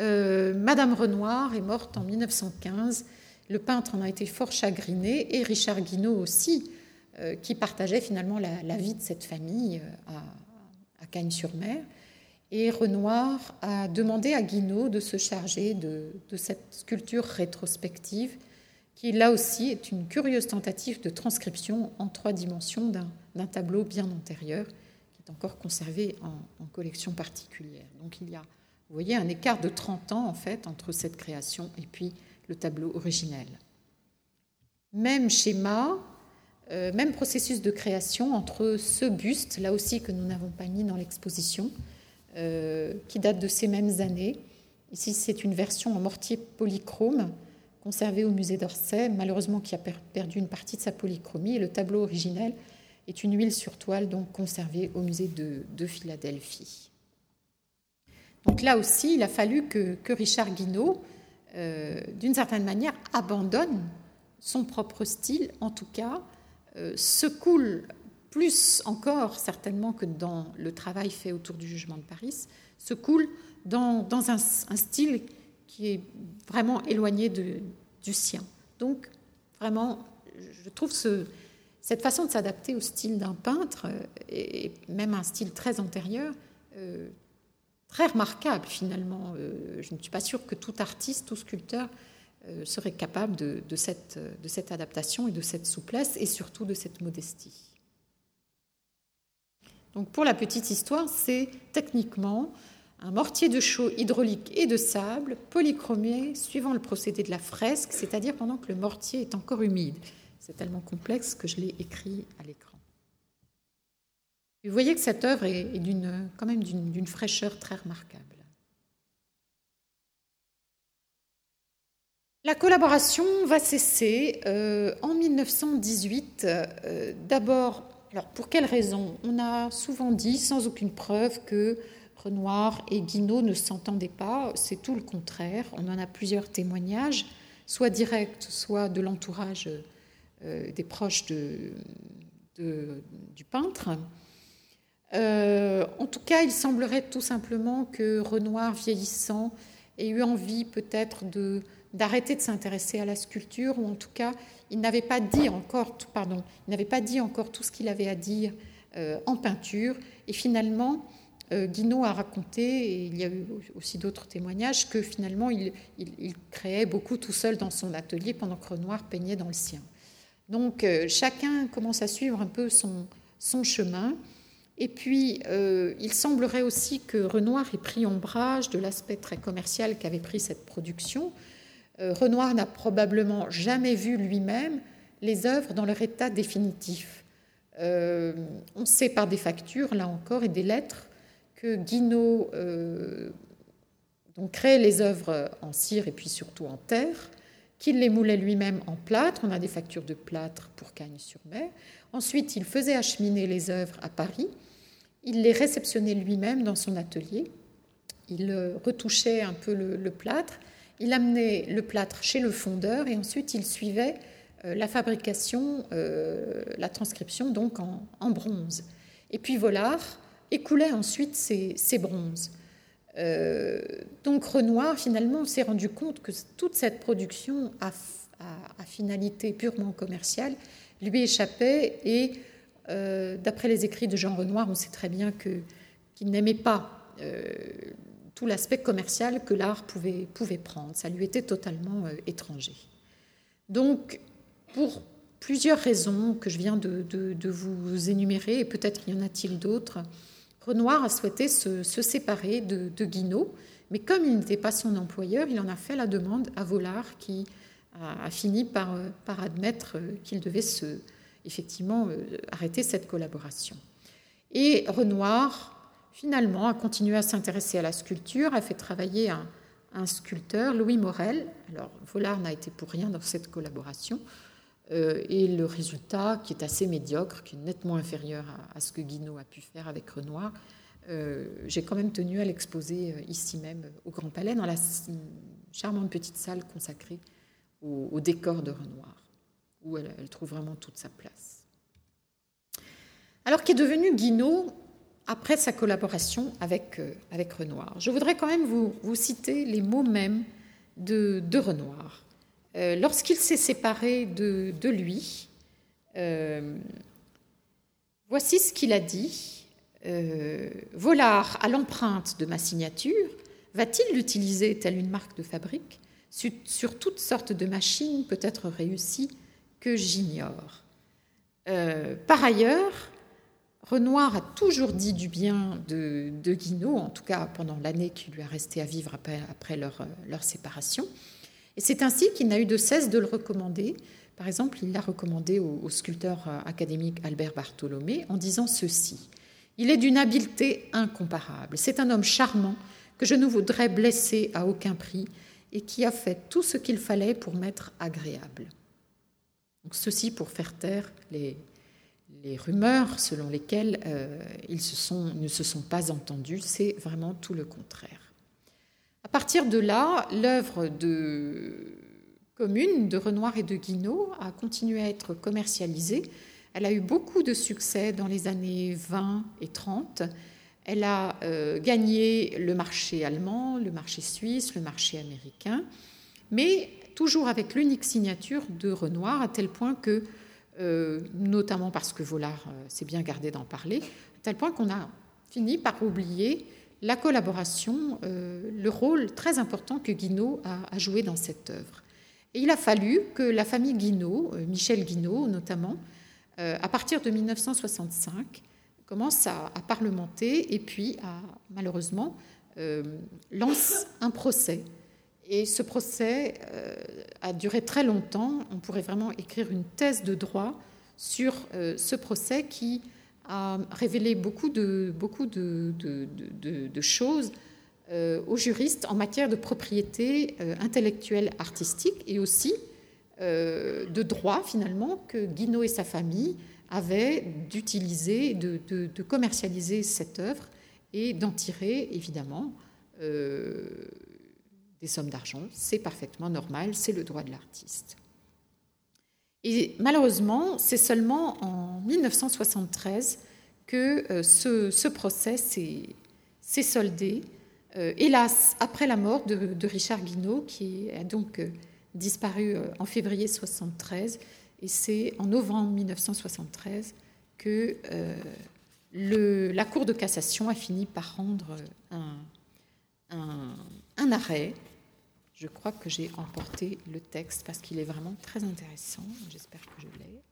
Euh, Madame Renoir est morte en 1915. Le peintre en a été fort chagriné et Richard Guinaud aussi, euh, qui partageait finalement la, vie de cette famille euh, à, Cagnes-sur-Mer. Et Renoir a demandé à Guinaud de se charger de, cette sculpture rétrospective, qui là aussi est une curieuse tentative de transcription en trois dimensions d'un tableau bien antérieur, qui est encore conservé en, en collection particulière. Donc il y a vous voyez un écart de 30 ans en fait entre cette création et puis le tableau originel. Même schéma, euh, même processus de création entre ce buste, là aussi que nous n'avons pas mis dans l'exposition, euh, qui date de ces mêmes années. Ici, c'est une version en mortier polychrome conservée au musée d'Orsay, malheureusement qui a perdu une partie de sa polychromie. Et le tableau originel est une huile sur toile, donc conservée au musée de Philadelphie. Donc là aussi, il a fallu que, Richard Guinaud, euh, d'une certaine manière, abandonne son propre style, en tout cas, euh, se coule plus encore certainement que dans le travail fait autour du jugement de Paris, se coule dans, un, style qui est vraiment éloigné du sien. Donc, vraiment, je trouve cette façon de s'adapter au style d'un peintre, euh, et même un style très antérieur, très remarquable finalement. Euh, je ne suis pas sûre que tout artiste, tout sculpteur euh, serait capable de, de cette adaptation et de cette souplesse et surtout de cette modestie. Donc pour la petite histoire, c'est techniquement un mortier de chaux hydraulique et de sable polychromé suivant le procédé de la fresque, c'est-à-dire pendant que le mortier est encore humide. C'est tellement complexe que je l'ai écrit à l'écran vous voyez que cette œuvre est, d'une, quand même d'une, fraîcheur très remarquable. La collaboration va cesser euh, en 1918. Euh, d'abord, alors pour quelles raisons On a souvent dit, sans aucune preuve, que Renoir et Guinaud ne s'entendaient pas. C'est tout le contraire. On en a plusieurs témoignages, soit directs, soit de l'entourage euh, des proches du peintre. Euh, en tout cas, il semblerait tout simplement que Renoir, vieillissant, ait eu envie peut-être d'arrêter de, s'intéresser à la sculpture, ou en tout cas, il n'avait pas dit encore, pardon, il n'avait pas dit encore tout ce qu'il avait à dire euh, en peinture. Et finalement, euh, Guinaud a raconté, et il y a eu aussi d'autres témoignages, que finalement, il, créait beaucoup tout seul dans son atelier pendant que Renoir peignait dans le sien. Donc, chacun commence à suivre un peu son, son chemin. Et puis, euh, il semblerait aussi que Renoir ait pris ombrage de l'aspect très commercial qu'avait pris cette production. Euh, Renoir n'a probablement jamais vu lui-même les œuvres dans leur état définitif. Euh, on sait par des factures, là encore, et des lettres, que Guinaud donc, créait les œuvres en cire et puis surtout en terre, qu'il les moulait lui-même en plâtre. On a des factures de plâtre pour Cagnes-sur-Mer. Ensuite, il faisait acheminer les œuvres à Paris. Il les réceptionnait lui-même dans son atelier. Il euh, retouchait un peu le, plâtre. Il amenait le plâtre chez le fondeur et ensuite il suivait euh, la fabrication, euh, la transcription donc en, bronze. Et puis Vollard écoulait ensuite ses, bronzes. Donc Renoir, finalement, s'est rendu compte que toute cette production à, finalité purement commerciale lui échappait et euh, d'après les écrits de Jean Renoir, on sait très bien qu'il n'aimait pas euh, tout l'aspect commercial que l'art pouvait, prendre. Ça lui était totalement étranger. Donc, pour plusieurs raisons que je viens de, vous énumérer, et peut-être y en a-t-il d'autres, Renoir a souhaité se, séparer de, Guinaud, mais comme il n'était pas son employeur, il en a fait la demande à Vollard qui a, fini par, par admettre qu'il devait se, effectivement euh, arrêter cette collaboration. Et Renoir, finalement, a continué à s'intéresser à la sculpture, a fait travailler un, sculpteur, Louis Morel. Alors, Vollard n'a été pour rien dans cette collaboration. Euh, et le résultat, qui est assez médiocre, qui est nettement inférieur à, ce que Guinaud a pu faire avec Renoir, euh, j'ai quand même tenu à l'exposer ici même au Grand Palais, dans la charmante petite salle consacrée au, décor de Renoir, où elle, trouve vraiment toute sa place. Alors qu'est devenu Guinaud après sa collaboration avec, avec Renoir Je voudrais quand même vous, citer les mots mêmes de, de Renoir. Euh, lorsqu'il s'est séparé de, lui, euh, voici ce qu'il a dit. Euh, Volard, à l'empreinte de ma signature, va-t-il l'utiliser telle une marque de fabrique? Sur, toutes sortes de machines peut-être réussies que j'ignore Par ailleurs, Renoir a toujours dit du bien de, de Guinaud, en tout cas pendant l'année qui lui a resté à vivre après, leur, séparation. Et c'est ainsi qu'il n'a eu de cesse de le recommander. Par exemple, il l'a recommandé au, sculpteur euh, académique Albert Bartholomé en disant ceci. Il est d'une habileté incomparable. C'est un homme charmant que je ne voudrais blesser à aucun prix et qui a fait tout ce qu'il fallait pour m'être agréable. Ceci pour faire taire les, rumeurs selon lesquelles euh, ils ne se sont pas entendus. C'est vraiment tout le contraire. À partir de là, l'œuvre de commune de Renoir et de Guinaud a continué à être commercialisée. Elle a eu beaucoup de succès dans les années 20 et 30. Elle a euh, gagné le marché allemand, le marché suisse, le marché américain, mais toujours avec l'unique signature de Renoir, à tel point que, euh, notamment parce que Vollard euh, s'est bien gardé d'en parler, à tel point qu'on a fini par oublier la collaboration, euh, le rôle très important que Guinaud a, joué dans cette œuvre. Et il a fallu que la famille Guinaud, euh, Michel Guinaud notamment, à partir de 1965, commence à, parlementer et puis à, malheureusement, lance un procès. Et ce procès a duré très longtemps. On pourrait vraiment écrire une thèse de droit sur ce procès qui a révélé beaucoup de, beaucoup de, choses euh, aux juristes en matière de propriété euh, intellectuelle artistique et aussi euh, de droit finalement que Guinaud et sa famille avaient d'utiliser, de, commercialiser cette œuvre et d'en tirer évidemment des sommes d'argent. C'est parfaitement normal, c'est le droit de l'artiste. Et malheureusement, c'est seulement en 1973 que euh, ce, procès s'est soldé. Euh, hélas, après la mort de, Richard Guinaud, qui a donc euh, disparu en février 1973, et c'est en novembre 1973 que la Cour de cassation a fini par rendre un arrêt je crois que j'ai emporté le texte parce qu'il est vraiment très intéressant. J'espère que je l'ai.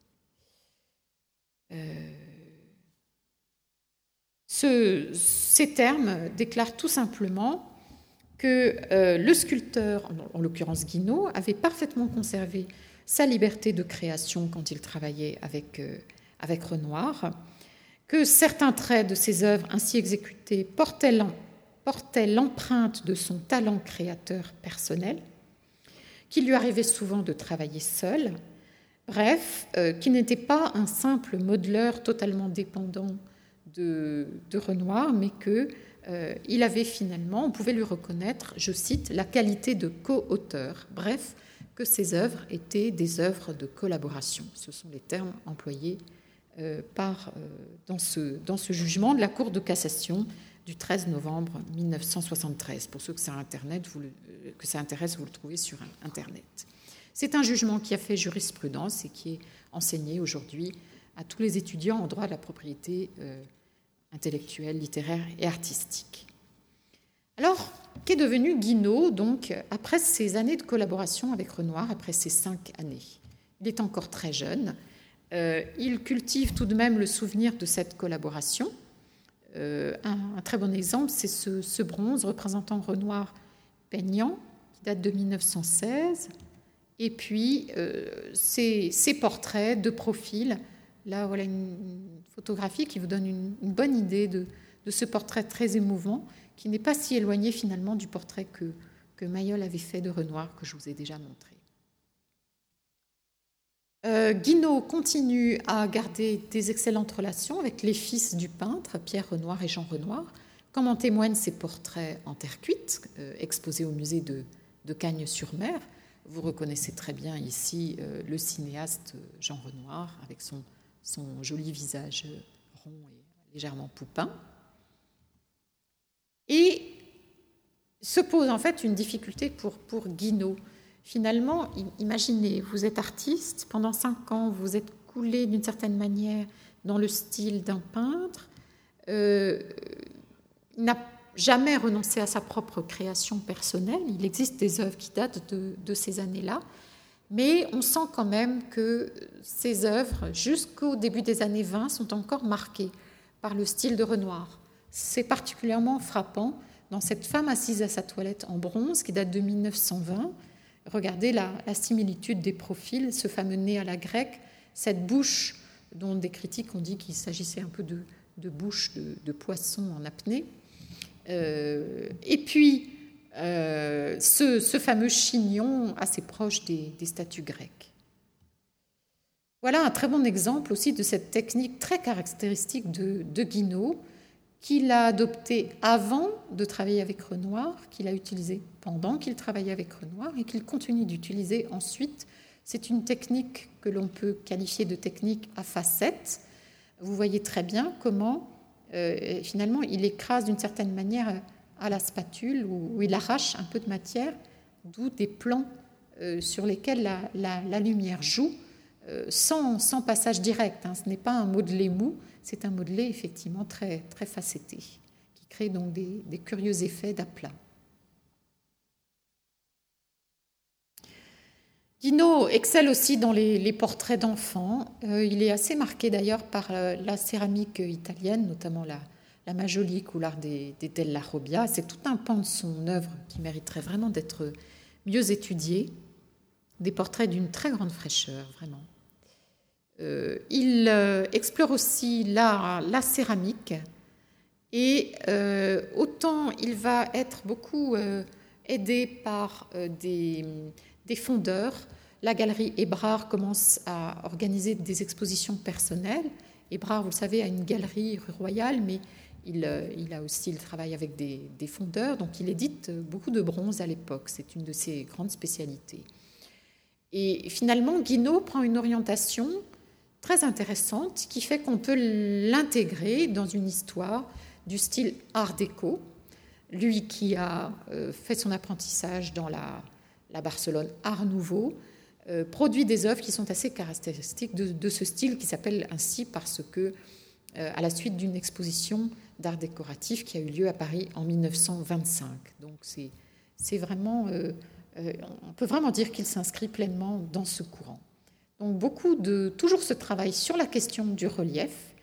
Euh, ces termes déclarent tout simplement que euh, le sculpteur, en, l'occurrence Guinaud, avait parfaitement conservé sa liberté de création quand il travaillait avec, euh, avec Renoir, que certains traits de ses œuvres ainsi exécutées portaient portait l'empreinte de son talent créateur personnel, qu'il lui arrivait souvent de travailler seul, bref, euh, qui n'était pas un simple modeleur totalement dépendant de, Renoir, mais que euh, il avait finalement, on pouvait lui reconnaître, je cite, la qualité de co-auteur, bref, que ses œuvres étaient des œuvres de collaboration. Ce sont les termes employés par, dans, ce, dans ce jugement de la Cour de cassation du 13 novembre 1973. Pour ceux que ça, Internet, vous que ça intéresse, vous le trouvez sur Internet. C'est un jugement qui a fait jurisprudence et qui est enseigné aujourd'hui à tous les étudiants en droit de la propriété intellectuelle, littéraire et artistique. Alors, qu'est devenu Guinaud, donc, après ces années de collaboration avec Renoir, après ces cinq années? Il est encore très jeune. Euh, il cultive tout de même le souvenir de cette collaboration. Euh, un, très bon exemple, c'est ce, bronze représentant Renoir peignant, qui date de 1916. Et puis, euh, ces, portraits de profil. Là, voilà une, photographie qui vous donne une, bonne idée de, ce portrait très émouvant qui n'est pas si éloigné finalement du portrait que, que Mayol avait fait de Renoir, que je vous ai déjà montré. Euh, Guinaud continue à garder des excellentes relations avec les fils du peintre, Pierre Renoir et Jean Renoir, comme en témoignent ses portraits en terre cuite, euh, exposés au musée de, Cagnes-sur-Mer. Vous reconnaissez très bien ici euh, le cinéaste Jean Renoir avec son, son joli visage rond et légèrement poupin. Et se pose en fait une difficulté pour, pour Guinaud. Finalement, imaginez, vous êtes artiste, pendant cinq ans, vous êtes coulé d'une certaine manière dans le style d'un peintre. Euh, il n'a jamais renoncé à sa propre création personnelle. Il existe des œuvres qui datent de, de ces années-là. Mais on sent quand même que ces œuvres, jusqu'au début des années 20, sont encore marquées par le style de Renoir. C'est particulièrement frappant dans cette femme assise à sa toilette en bronze qui date de 1920. Regardez la, similitude des profils, ce fameux nez à la grecque, cette bouche dont des critiques ont dit qu'il s'agissait un peu de, bouche de, poisson en apnée. Euh, et puis, euh, ce, fameux chignon assez proche des, statues grecques. Voilà un très bon exemple aussi de cette technique très caractéristique de, de Guinaud, qu'il a adopté avant de travailler avec Renoir, qu'il a utilisé pendant qu'il travaillait avec Renoir et qu'il continue d'utiliser ensuite. C'est une technique que l'on peut qualifier de technique à facettes. Vous voyez très bien comment euh, finalement il écrase d'une certaine manière à la spatule où, il arrache un peu de matière, d'où des plans euh, sur lesquels la, lumière joue sans, sans, passage direct. Hein. Ce n'est pas un modelé mou, c'est un modelé effectivement très, très facetté, qui crée donc des, curieux effets d'aplat. Dino excelle aussi dans les, portraits d'enfants. Euh, il est assez marqué d'ailleurs par euh, la céramique italienne, notamment la, la majolique ou l'art des Della Robbia. C'est tout un pan de son œuvre qui mériterait vraiment d'être mieux étudié. Des portraits d'une très grande fraîcheur, vraiment. Euh, il euh, explore aussi la, céramique et euh, autant il va être beaucoup aidé par des, fondeurs. La galerie Ébrard commence à organiser des expositions personnelles. Ébrard, vous le savez, a une galerie royale, mais il, a aussi, il travaille avec des, des, fondeurs, donc il édite beaucoup de bronze à l'époque. C'est une de ses grandes spécialités. Et finalement, Guinaud prend une orientation très intéressante qui fait qu'on peut l'intégrer dans une histoire du style art déco. Lui qui a euh, fait son apprentissage dans la, Barcelone Art Nouveau, euh, produit des œuvres qui sont assez caractéristiques de, ce style qui s'appelle ainsi parce que, euh, à la suite d'une exposition d'art décoratif qui a eu lieu à Paris en 1925. Donc c'est vraiment, on peut vraiment dire qu'il s'inscrit pleinement dans ce courant. Donc beaucoup de toujours ce travail sur la question du relief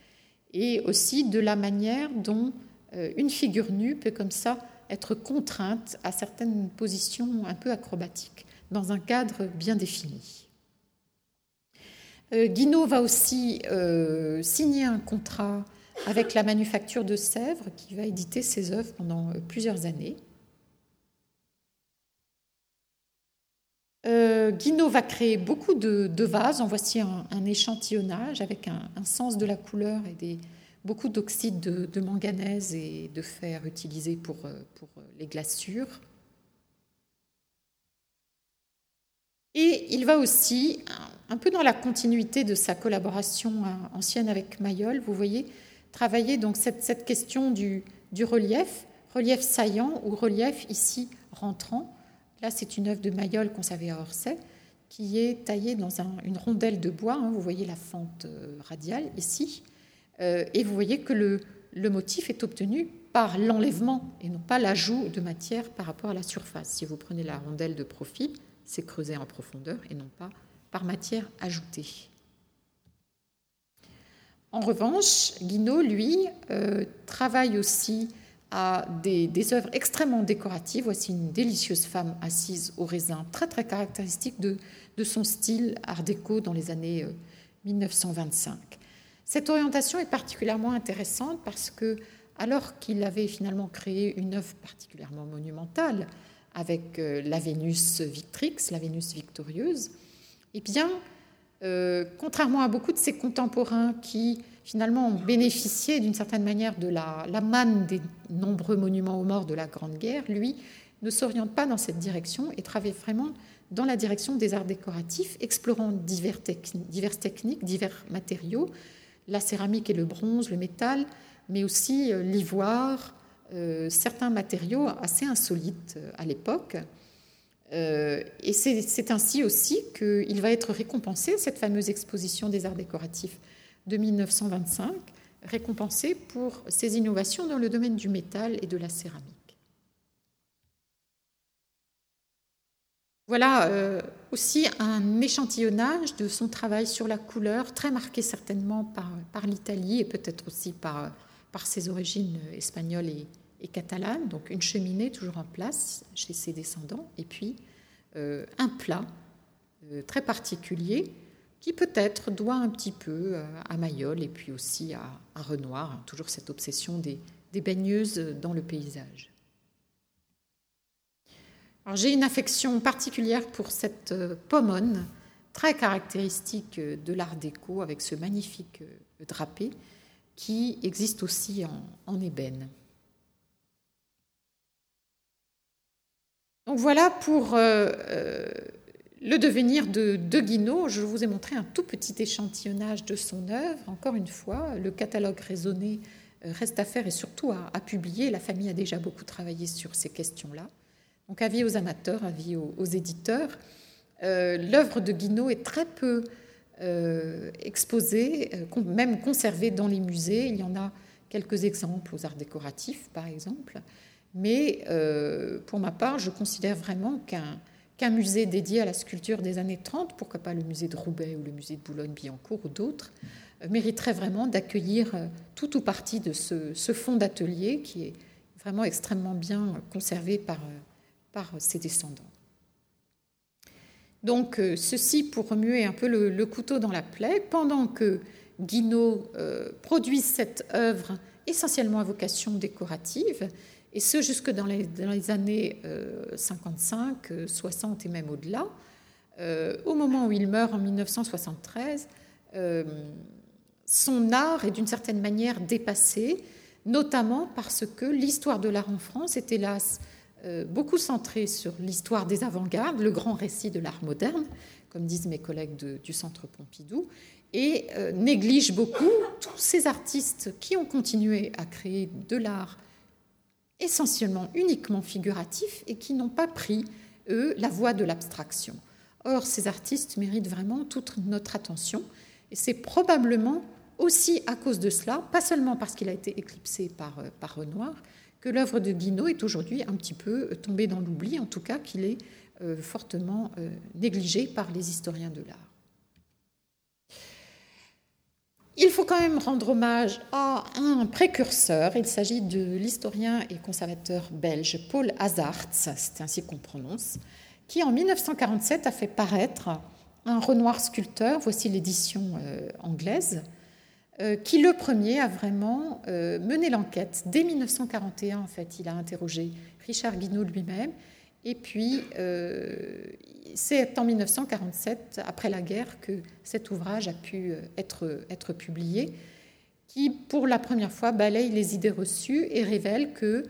et aussi de la manière dont euh, une figure nue peut comme ça être contrainte à certaines positions un peu acrobatiques dans un cadre bien défini. Euh, Guinaud va aussi euh, signer un contrat avec la manufacture de Sèvres qui va éditer ses œuvres pendant plusieurs années. Euh, Guinaud va créer beaucoup de, vases. En voici un, échantillonnage avec un, sens de la couleur et beaucoup d'oxyde de, manganèse et de fer utilisés pour, euh, pour les glaçures. Et il va aussi, un peu dans la continuité de sa collaboration ancienne avec Mayol, vous voyez, travailler donc cette, question du relief, relief saillant ou relief ici rentrant. Là, c'est une œuvre de Mayol savait à Orsay, qui est taillée dans une rondelle de bois. Hein. vous voyez la fente euh, radiale ici. Euh, et vous voyez que le, le motif est obtenu par l'enlèvement et non pas l'ajout de matière par rapport à la surface. Si vous prenez la rondelle de profil, c'est creusé en profondeur et non pas par matière ajoutée. En revanche, Guinaud, lui, euh, travaille aussi à des, œuvres extrêmement décoratives. Voici une délicieuse femme assise au raisin, très très caractéristique de, son style art déco dans les années 1925. Euh, Cette orientation est particulièrement intéressante parce que, alors qu'il avait finalement créé une œuvre particulièrement monumentale avec euh, la Vénus Victrix, la Vénus victorieuse, eh bien, euh, contrairement à beaucoup de ses contemporains qui finalement ont bénéficié d'une certaine manière de la, manne des nombreux monuments aux morts de la Grande Guerre, lui ne s'oriente pas dans cette direction et travaille vraiment dans la direction des arts décoratifs, explorant diverses techniques, divers matériaux, la céramique et le bronze, le métal, mais aussi euh, l'ivoire, euh, certains matériaux assez insolites à l'époque. Euh, et c'est ainsi aussi qu'il va être récompensé, cette fameuse exposition des arts décoratifs de 1925, récompensé pour ses innovations dans le domaine du métal et de la céramique. Voilà euh, aussi un échantillonnage de son travail sur la couleur, très marqué certainement par, l'Italie et peut-être aussi par, ses origines espagnoles et, et catalanes. Donc une cheminée toujours en place chez ses descendants, et puis euh, un plat euh, très particulier qui peut-être doit un petit peu euh, à Mayol et puis aussi à, Renoir, hein, toujours cette obsession des, baigneuses dans le paysage. J'ai une affection particulière pour cette pomone, très caractéristique de l'art déco, avec ce magnifique drapé, qui existe aussi en ébène. Donc voilà pour euh, euh, le devenir de, de Guinaud. Je vous ai montré un tout petit échantillonnage de son œuvre. Encore une fois, le catalogue raisonné euh, reste à faire et surtout à, publier. La famille a déjà beaucoup travaillé sur ces questions-là. Donc avis aux amateurs, avis aux, éditeurs. L'œuvre de Guinaud est très peu exposée, même conservée dans les musées. Il y en a quelques exemples aux arts décoratifs, par exemple. Mais euh, pour ma part, je considère vraiment qu'un musée dédié à la sculpture des années 30, pourquoi pas le musée de Roubaix ou le musée de Boulogne-Billancourt ou d'autres, euh, mériterait vraiment d'accueillir euh, tout ou partie de ce, ce fonds d'atelier qui est vraiment extrêmement bien conservé par, par ses descendants. Donc ceci pour remuer un peu le, couteau dans la plaie, pendant que Guinaud produit cette œuvre essentiellement à vocation décorative, et ce jusque dans les, années 55, euh, 60 euh, et même au-delà. Euh, au moment où il meurt en 1973, son art est d'une certaine manière dépassé, notamment parce que l'histoire de l'art en France est hélas beaucoup centrée sur l'histoire des avant-gardes, le grand récit de l'art moderne, comme disent mes collègues du Centre Pompidou, et néglige beaucoup tous ces artistes qui ont continué à créer de l'art essentiellement uniquement figuratifs et qui n'ont pas pris, eux, la voie de l'abstraction. Or, ces artistes méritent vraiment toute notre attention et c'est probablement aussi à cause de cela, pas seulement parce qu'il a été éclipsé par, euh, Renoir, que l'œuvre de Guinaud est aujourd'hui un petit peu tombée dans l'oubli, en tout cas qu'il est euh, fortement euh, négligé par les historiens de l'art. Il faut quand même rendre hommage à un précurseur. Il s'agit de l'historien et conservateur belge Paul Hazarts, c'est ainsi qu'on prononce, qui en 1947 a fait paraître un Renoir sculpteur, voici l'édition euh, anglaise, euh, qui le premier a vraiment euh, mené l'enquête. Dès 1941, en fait, il a interrogé Richard Guinaud lui-même, et puis c'est en 1947, après la guerre, que cet ouvrage a pu euh, être, publié, qui, pour la première fois, balaye les idées reçues et révèle que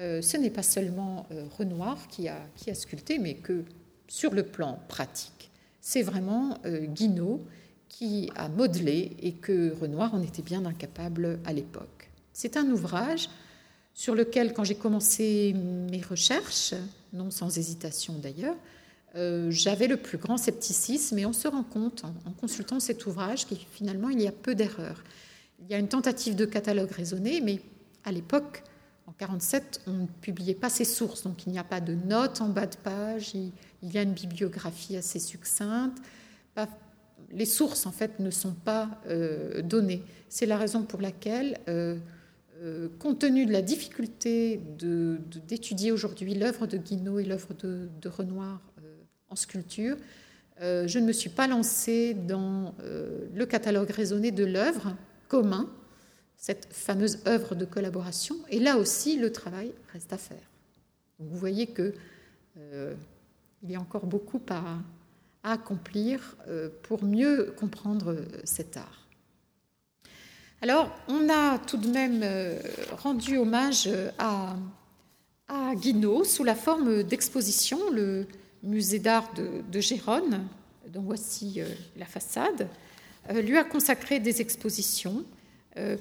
euh, ce n'est pas seulement euh, Renoir qui a, qui a sculpté, mais que, sur le plan pratique, c'est vraiment Guinaud qui a modelé et que Renoir en était bien incapable à l'époque. C'est un ouvrage sur lequel, quand j'ai commencé mes recherches, non sans hésitation d'ailleurs, euh, j'avais le plus grand scepticisme et on se rend compte en, consultant cet ouvrage qu'il finalement il y a peu d'erreurs. Il y a une tentative de catalogue raisonné, mais à l'époque, en 1947, on ne publiait pas ces sources, donc il n'y a pas de notes en bas de page, il, y a une bibliographie assez succincte. les sources, en fait, ne sont pas euh, données. C'est la raison pour laquelle euh, euh, compte tenu de la difficulté d'étudier aujourd'hui l'œuvre de Guinaud et l'œuvre de, Renoir euh, en sculpture, euh, je ne me suis pas lancée dans le catalogue raisonné de l'œuvre commun, cette fameuse œuvre de collaboration. Et là aussi, le travail reste à faire. vous voyez que il y a encore beaucoup à accomplir pour mieux comprendre cet art. Alors, on a tout de même euh, rendu hommage euh, à, à Guinaud sous la forme d'exposition, le musée d'art de, Gérone, dont voici euh, la façade, lui a consacré des expositions.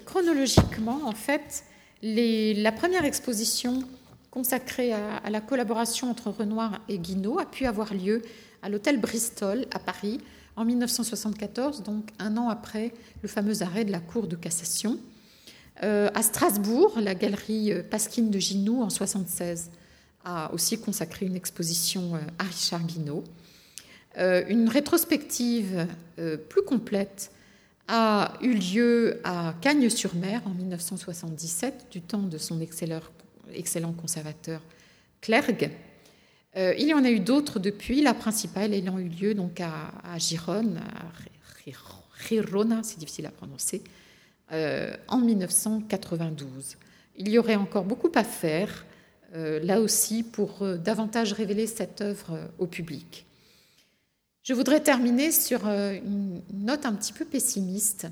chronologiquement, en fait, la première exposition consacrée à, à, la collaboration entre Renoir et Guinaud a pu avoir lieu à l'hôtel Bristol à Paris en 1974, donc un an après le fameux arrêt de la Cour de cassation. Euh, à Strasbourg, la galerie euh, Pasquine de Ginoux en 1976 a aussi consacré une exposition euh, à Richard Guinaud. une rétrospective plus complète a eu lieu à Cagnes-sur-Mer en 1977, du temps de son excellent conservateur Clergue. Euh, il y en a eu d'autres depuis, la principale ayant eu lieu donc à, à Girona, c'est difficile à prononcer, euh, en 1992. Il y aurait encore beaucoup à faire, euh, là aussi, pour davantage révéler cette œuvre au public. Je voudrais terminer sur une note un petit peu pessimiste.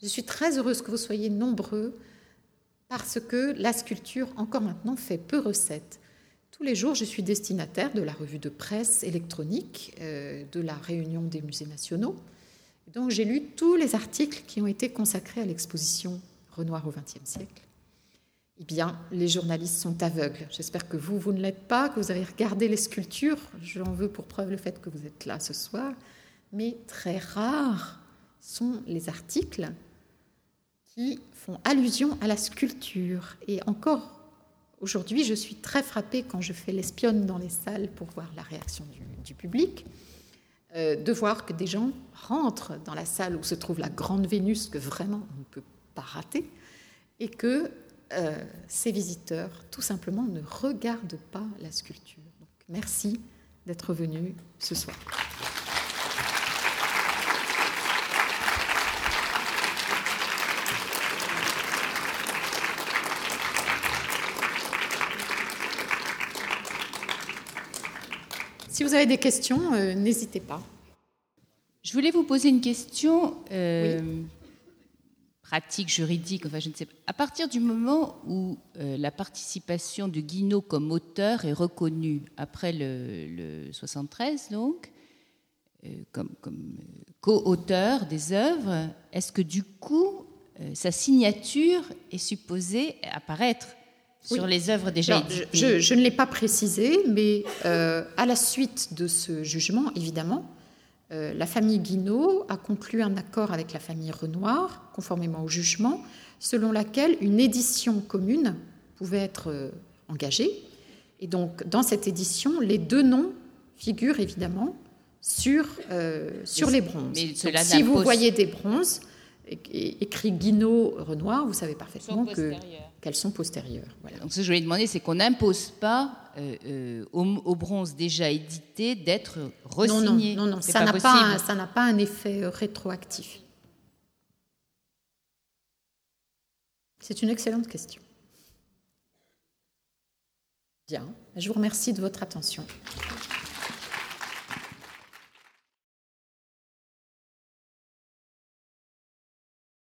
Je suis très heureuse que vous soyez nombreux parce que la sculpture, encore maintenant, fait peu recette. Tous les jours, je suis destinataire de la revue de presse électronique euh, de la Réunion des musées nationaux. Donc j'ai lu tous les articles qui ont été consacrés à l'exposition Renoir au XXe siècle. Eh bien, les journalistes sont aveugles. J'espère que vous, vous ne l'êtes pas, que vous avez regardé les sculptures. J'en veux pour preuve le fait que vous êtes là ce soir. Mais très rares sont les articles qui font allusion à la sculpture. Et encore Aujourd'hui, je suis très frappée quand je fais l'espionne dans les salles pour voir la réaction du, public, euh, de voir que des gens rentrent dans la salle où se trouve la grande Vénus que vraiment on ne peut pas rater, et que euh, ces visiteurs, tout simplement, ne regardent pas la sculpture. Merci d'être venus ce soir. Si vous avez des questions, euh, n'hésitez pas.
Je voulais vous poser une question euh, pratique, juridique, enfin je ne sais pas. À partir du moment où euh, la participation de Guinaud comme auteur est reconnue après le, 73, donc, comme, comme co-auteur des œuvres, est-ce que du coup sa signature est supposée apparaître? Sur les œuvres déjà
je, ne l'ai pas précisé, mais euh, à la suite de ce jugement, évidemment, euh, la famille Guinaud a conclu un accord avec la famille Renoir, conformément au jugement, selon laquelle une édition commune pouvait être euh, engagée. Et donc, dans cette édition, les deux noms figurent évidemment sur, sur les bronzes. si vous voyez des bronzes, écrit Guinaud Renoir, vous savez parfaitement que qu'elles sont postérieures.
Voilà. Donc ce que je voulais demander, c'est qu'on n'impose pas euh, euh, au, bronze déjà édité d'être resigné.
Non, non, non, ça n'a pas, ça n'a pas un effet euh, rétroactif. C'est une excellente question. Bien, je vous remercie de votre attention.